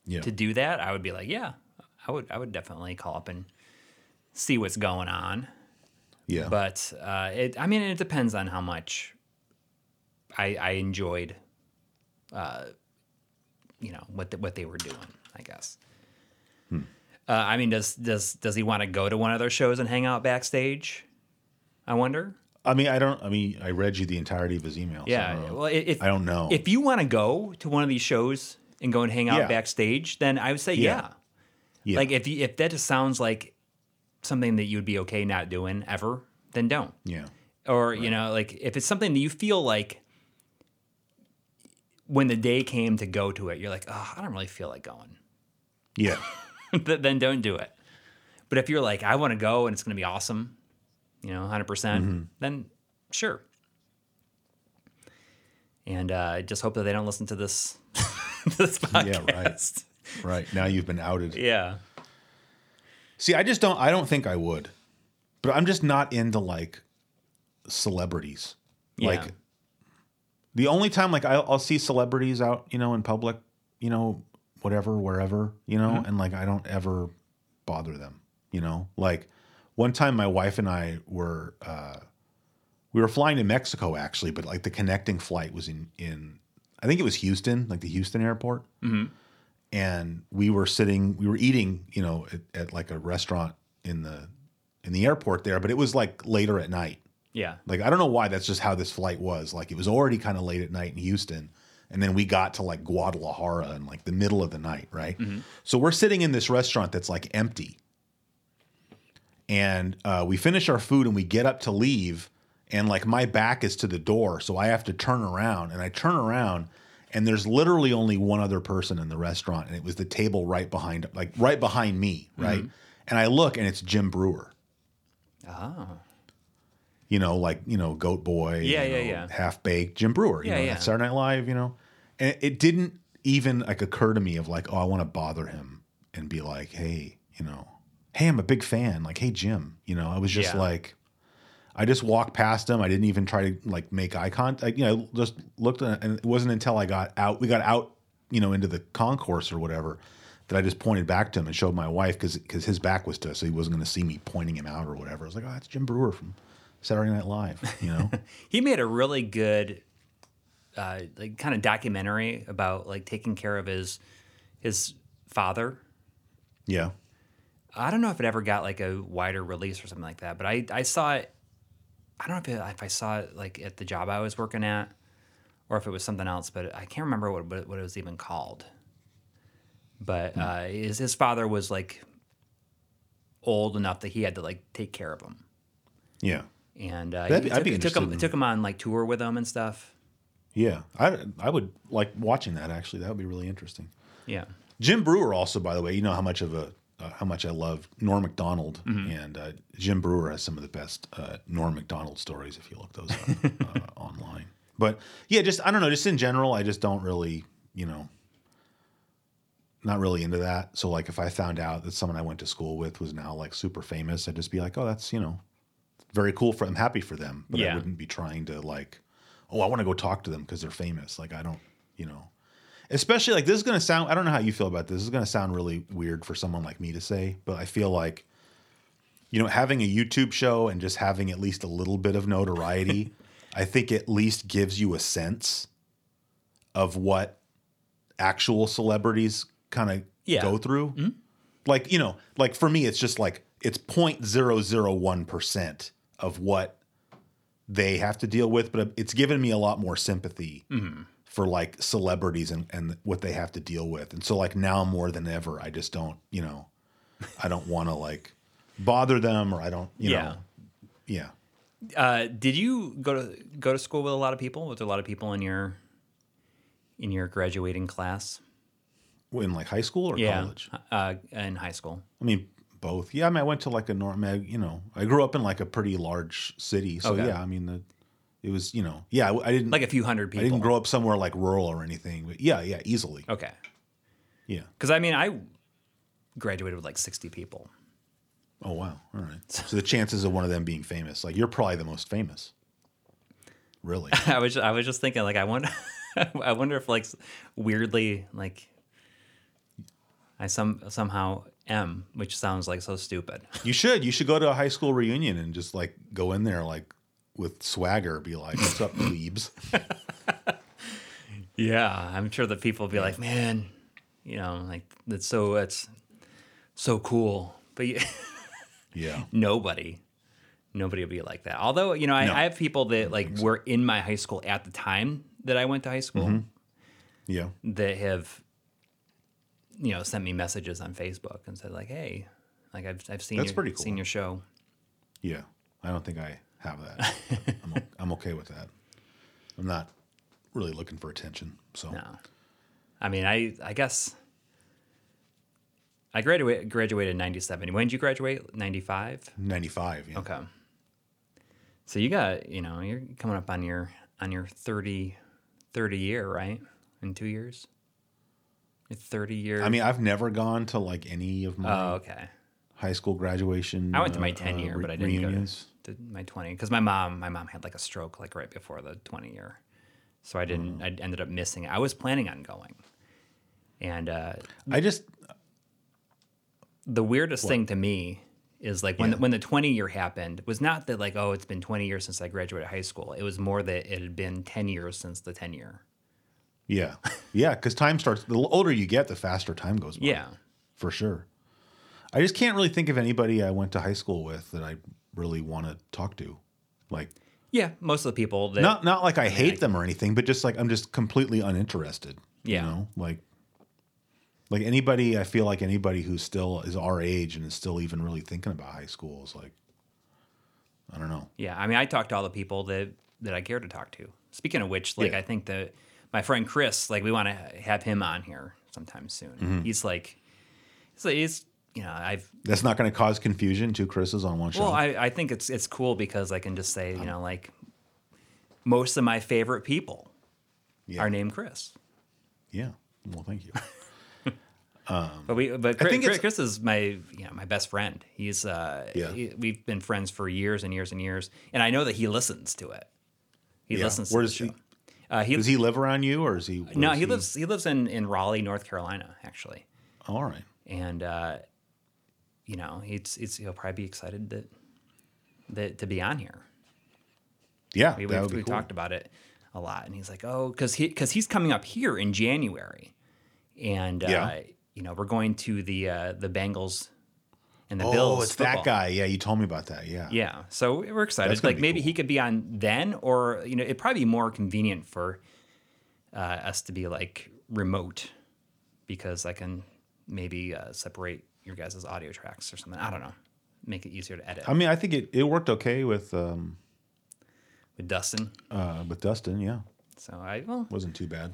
Yeah, to do that, I would be like, yeah, I would I would definitely call up and see what's going on. yeah, But uh, it, I mean, it depends on how much I, I enjoyed, uh, you know, what the, what they were doing. I guess. Uh, I mean, does does does he want to go to one of their shows and hang out backstage? I wonder. I mean, I don't. I mean, I read you the entirety of his email. so I Yeah. don't well, i- if I don't know. if you want to go to one of these shows and go and hang out Yeah. backstage, then I would say Yeah. yeah. yeah. Like if you, if that just sounds like something that you'd be okay not doing ever, then don't. yeah, or you know like if it's something that you feel like when the day came to go to it you're like oh i don't really feel like going yeah, [laughs] [laughs] then don't do it but if you're like i want to go and it's going to be awesome you know 100% Mm-hmm. then sure and uh, I just hope that they don't listen to this [laughs] this podcast Yeah, right. right. Now you've been outed. yeah See, I just don't. I don't think I would, but I'm just not into like celebrities. Yeah. Like the only time, like I'll, I'll see celebrities out, you know, in public, you know, whatever, wherever, you know, Mm-hmm. and like I don't ever bother them, you know. Like one time, my wife and I were uh, we were flying to Mexico actually, but like the connecting flight was in in I think it was Houston, like the Houston airport. And we were sitting we were eating you know at, at like a restaurant in the in the airport there but it was like later at night. Yeah. Like i don't know why that's just how this flight was. Like it was already kind of late at night in houston and then we got to like guadalajara in like the middle of the night right? Mm-hmm. So we're sitting in this restaurant that's like empty. And uh, we finish our food and we get up to leave. And like my back is to the door so i have to turn around. And i turn around and there's literally only one other person in the restaurant. And it was the table right behind like right behind me right? Mm-hmm. And i look and it's jim breuer. Oh you know like you know goat boy Yeah, yeah, know, yeah. half baked jim breuer you Yeah, know yeah. saturday night live you know and it didn't even like occur to me of like oh i want to bother him and be like hey you know hey i'm a big fan like hey jim you know i was just Yeah. like I just walked past him. I didn't even try to like make eye contact. You know, just looked, at, and it wasn't until I got out. We got out, you know, into the concourse or whatever, that I just pointed back to him and showed my wife because because his back was to us, so he wasn't going to see me pointing him out or whatever. I was like, oh, that's Jim Breuer from Saturday Night Live. You know, [laughs] he made a really good uh, like kind of documentary about like taking care of his his father yeah, I don't know if it ever got like a wider release or something like that, but I, I saw it. I don't know if, it, if I saw it like at the job I was working at, or if it was something else, but I can't remember what what, what it was even called. But Hmm. uh, his his father was like old enough that he had to like take care of him, yeah, and uh, That'd be- I'd took, be took him in- took him on like tour with him and stuff. yeah. I I would like watching that actually. That would be really interesting. Yeah, Jim Breuer also, by the way, you know how much of a uh, how much I love Norm Macdonald Mm-hmm. and uh, Jim Breuer has some of the best uh, Norm Macdonald stories if you look those up [laughs] uh, online. But yeah, just I don't know, just in general, I just don't really, you know, not really into that. So like, if I found out that someone I went to school with was now like super famous, I'd just be like, oh, that's you know, very cool for. I'm happy for them, but I wouldn't be trying to like, oh, I want to go talk to them because they're famous. Like I don't, you know. Especially like this is gonna sound. I don't know how you feel about this. This is gonna sound really weird for someone like me to say, but I feel like, you know, having a YouTube show and just having at least a little bit of notoriety, I think at least gives you a sense of what actual celebrities kind of Yeah. go through. Mm-hmm. Like, you know, like for me, it's just like it's 0.001% of what they have to deal with, but it's given me a lot more sympathy for like celebrities and, and what they have to deal with. And so like now more than ever, I just don't, you know, I don't [laughs] want to like bother them or I don't, you Yeah. know, yeah. Uh, did you go to go to school with a lot of people? Was there a lot of people in your in your graduating class? In like high school or yeah, college? uh, in high school. I mean, both. Yeah, I mean, I went to like a norm. You know, I grew up in like a pretty large city, so Okay. yeah. I mean, the it was you know, yeah. I, I didn't Like a few hundred people. I didn't grow up somewhere like rural or anything, but yeah, yeah, easily. Okay, Yeah. because I mean, I graduated with like sixty people. Oh wow. All right. So the chances of one of them being famous, like you're probably the most famous. Really? [laughs] I was just, I was just thinking like I wonder [laughs] I wonder if like weirdly like I some somehow am, which sounds like so stupid. [laughs] you should. You should go to a high school reunion and just like go in there like with swagger, be like, "What's up, plebes?" [laughs] Yeah, I'm sure that people will be like, man, you know, like that's so it's so cool, but you, [laughs] Yeah. nobody nobody will be like that although you know I, No. I have people that like were in my high school at the time that i went to high school Mm-hmm. Yeah. that have you know sent me messages on facebook and said like hey like i've, I've seen That's your, pretty cool. seen your show Yeah. I don't think I have that. [laughs] I'm, I'm okay with that. I'm not really looking for attention. So no i mean i i guess i graduated graduated in 97 when did you graduate 95 95. Yeah. okay so you got you know you're coming up on your on your 30 30 year right in two years 30 year I mean, I've never gone to like any of my oh okay high school graduation. I went to my uh, 10 uh, year, but I didn't reunions. go to, to my 20 because my mom, my mom had like a stroke like right before the 20 year, so I didn't. Mm. I ended up missing. it. I was planning on going, and uh, I just the weirdest thing to me is like when Yeah. the, when the 20 year happened was not that like oh it's been 20 years since I graduated high school. It was more that it had been 10 years since the 10 year. Yeah yeah because time starts. The older you get, the faster time goes by. Yeah. for sure. I just can't really think of anybody I went to high school with that I really want to talk to. Like Yeah, most of the people that not not like I hate I- them or anything, but just like I'm just completely uninterested. Yeah. You know, like like anybody I feel like anybody who still is our age and is still even really thinking about high school is like I don't know. Yeah, I mean, I talk to all the people that that I care to talk to. Speaking of which, like Yeah. I think that my friend Chris, like we want to have him on here sometime soon. Mm-hmm. He's like, he's, like, he's you know, I've That's not going to cause confusion. Two Chris's on one show. well, I I think it's it's cool because I can just say Um, you know like most of my favorite people yeah. are named Chris. Yeah. Well, thank you. [laughs] [laughs] But we, but Chris, Chris, Chris is my, you know, my best friend. He's, uh, Yeah. he- we've been friends for years and years and years, and I know that he listens to it. He Yeah. listens. Where to does he-. Uh, he, Does he live around you, or is he? no, is he lives. He lives in in Raleigh, North Carolina, actually, All right. and uh, you know, he's, he's he'll probably be excited that that to be on here. Yeah, We, that we, be we cool. talked about it a lot, and he's like, "Oh, because he because he's coming up here in January, and uh, Yeah. you know, we're going to the uh, the Bengals and the Oh, Bills. it's football. that guy. Yeah, you told me about that. Yeah. Yeah, so we're excited. Like maybe cool. he could be on then, or you know, it'd probably be more convenient for uh, us to be like remote because I can maybe uh, separate your guys' audio tracks or something. I don't know, make it easier to edit I mean, I think it, it worked okay with um, with Dustin. uh, with Dustin. Yeah, So I well, wasn't too bad.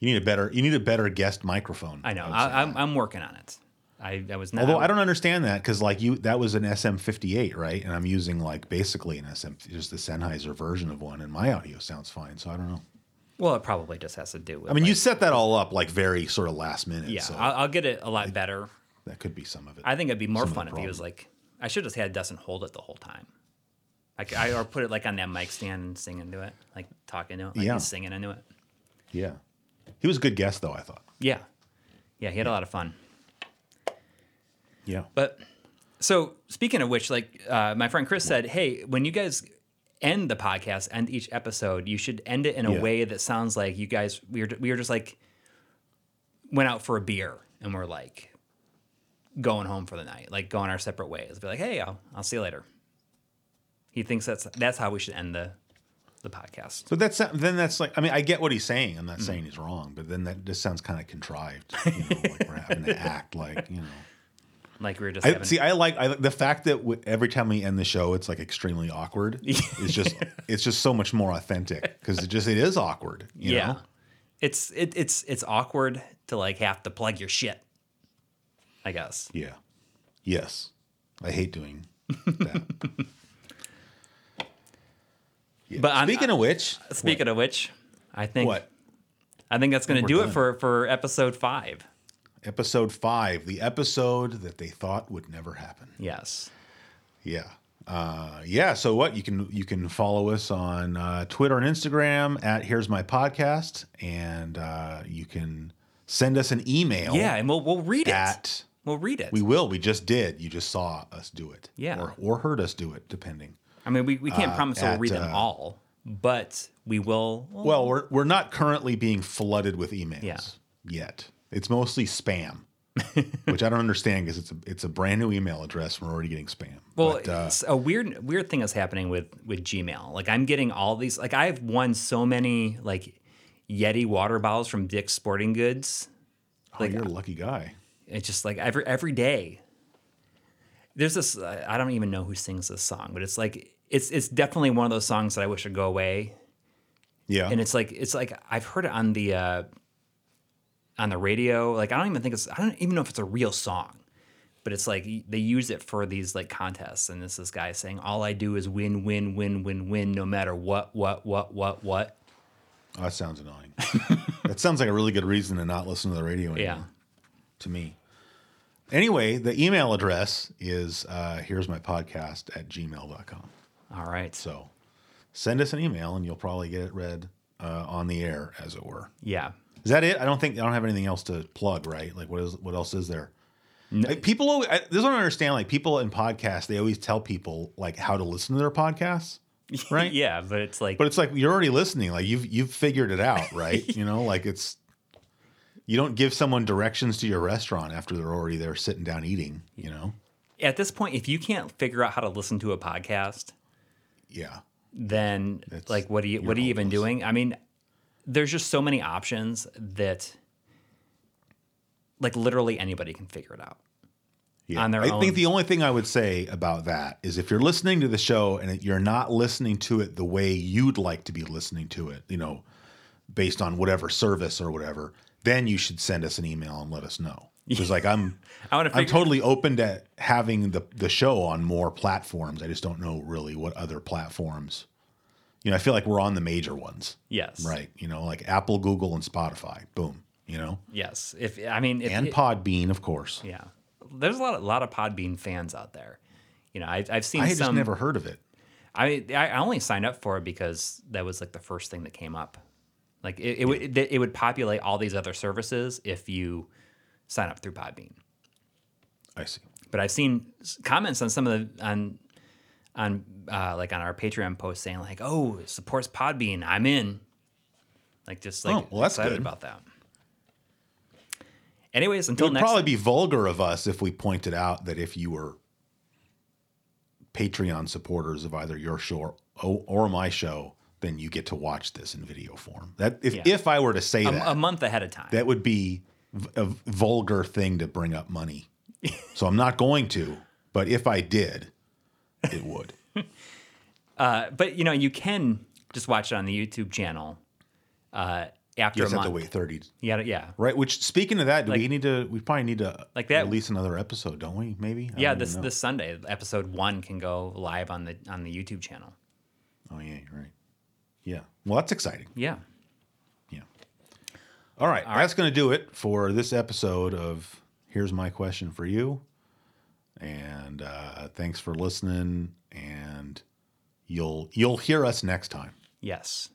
You need a better you need a better guest microphone. I know I. I'm I'm working on it. I, I was not. Although I don't understand that because like you, that was an SM58, right? And I'm using like basically an SM, just the Sennheiser version of one, and my audio sounds fine. So I don't know. Well, it probably just has to do with. I mean, like, you set that all up like very sort of last minute. Yeah, so I'll, I'll get it a lot better. that could be some of it. I think it'd be more Some of the fun if he was like, I should have just had Dustin hold it the whole time. Like I or put it like on that mic stand and sing into it, like talking to it, like Yeah. he's singing into it. yeah, he was a good guest though. I thought. Yeah, yeah, he had a lot of fun. Yeah. But so speaking of which, like uh, my friend Chris said, hey, when you guys end the podcast, end each episode, you should end it in a Yeah. way that sounds like you guys we were we were just like went out for a beer and we're like going home for the night, like going our separate ways. Be like, hey, I'll I'll see you later. He thinks that's that's how we should end the the podcast. So that's then that's like I mean I get what he's saying. I'm not Mm. saying he's wrong, but then that just sounds kind of contrived. You know, like we're having to [laughs] act like you know. Like we were just I, having, see, I like I, the fact that w- every time we end the show, it's like extremely awkward. [laughs] It's just it's just so much more authentic because it just it is awkward. You yeah. know? It's it, it's it's awkward to like have to plug your shit. I guess. Yeah. Yes. I hate doing [laughs] that. Yeah. But on- speaking of which, Speaking of which, I think what I think that's going to We're do it done. for for episode five. Episode five, the episode that they thought would never happen. Yes. Yeah. Uh, yeah. So what you can you can follow us on uh, Twitter and Instagram at Here's My Podcast, and uh, you can send us an email. Yeah, and we'll we'll read it. We'll read it. we will. We just did. You just saw us do it. Yeah. Or or heard us do it, depending. I mean, we, we can't promise we'll uh, read them uh, all, but we will. Well, we're we're not currently being flooded with emails Yeah. yet. It's mostly spam, [laughs] which I don't understand because it's a it's a brand new email address. and We're already getting spam. Well, but, uh, it's a weird weird thing is happening with with Gmail. Like I'm getting all these. Like I've won so many like Yeti water bottles from Dick's Sporting Goods. oh, you're a lucky guy. It's just like every every day. There's this. I don't even know who sings this song, but it's like it's it's definitely one of those songs that I wish would go away. Yeah. and it's like it's like I've heard it on the uh, on the radio. Like I don't even think it's I don't even know if it's a real song, but it's like they use it for these like contests. And this this guy saying, "All I do is win, win, win, win, win, no matter what, what, what, what, what." Oh, that sounds annoying. [laughs] that sounds like a really good reason to not listen to the radio anymore. Yeah. To me. Anyway, the email address is uh, here's my podcast at gmail.com. All right. So send us an email and you'll probably get it read uh, on the air, as it were. Yeah. Is that it? I don't think I don't have anything else to plug, right? Like what is what else is there? Like people, always, I, this is what I don't understand. Like people in podcasts, they always tell people like how to listen to their podcasts, [laughs] right? yeah, but it's like But it's like you're already listening. Like you've you've figured it out, right? [laughs] you know, like it's you don't give someone directions to your restaurant after they're already there sitting down eating. You know? at this point, if you can't figure out how to listen to a podcast, Yeah. then It's- like what are you what are you're even doing? I mean, there's just so many options that like literally anybody can figure it out. Yeah. On their I own. think the only thing I would say about that is if you're listening to the show and you're not listening to it the way you'd like to be listening to it, you know, based on whatever service or whatever, then you should send us an email and let us know. [laughs] Because like I'm I want to I'm totally open to having the the show on more platforms. I just don't know really what other platforms. You know, I feel like we're on the major ones, yes. right? You know, like Apple, Google, and Spotify. Boom. You know, Yes. If I mean if and it- Podbean, of course. yeah. There's a lot of, lot of Podbean fans out there. You know, I, I've seen I had some. just never heard of it. I I only signed up for it because that was like the first thing that came up. Like it, it would it, it would populate all these other services if you sign up through Podbean. I see. But I've seen comments on some of the on on uh, like on our Patreon post saying like, "Oh, supports Podbean. I'm in." Like just like Oh, well, that's excited good. about that. Anyways, It until would next probably be vulgar of us if we pointed out that if you were Patreon supporters of either your show or, or my show, then you get to watch this in video form. That if Yeah. if I were to say a, that, a month ahead of time. that would be a vulgar thing to bring up money. [laughs] so I'm not going to, but if I did, it would. [laughs] Uh, but you know, you can just watch it on the YouTube channel. Uh, after You a just have to wait 30. Yeah, yeah, Right. Which, speaking of that, do Like- we need to, we probably need to Like that- release another episode, don't we? Maybe? I yeah. This this Sunday, episode one can go live on the on the YouTube channel. Oh, yeah, you're right. Yeah. Well, that's exciting. Yeah. Yeah. All right. That's going to do it for this episode of Here's My Question for You. And uh, thanks for listening. And you'll you'll hear us next time. Yes.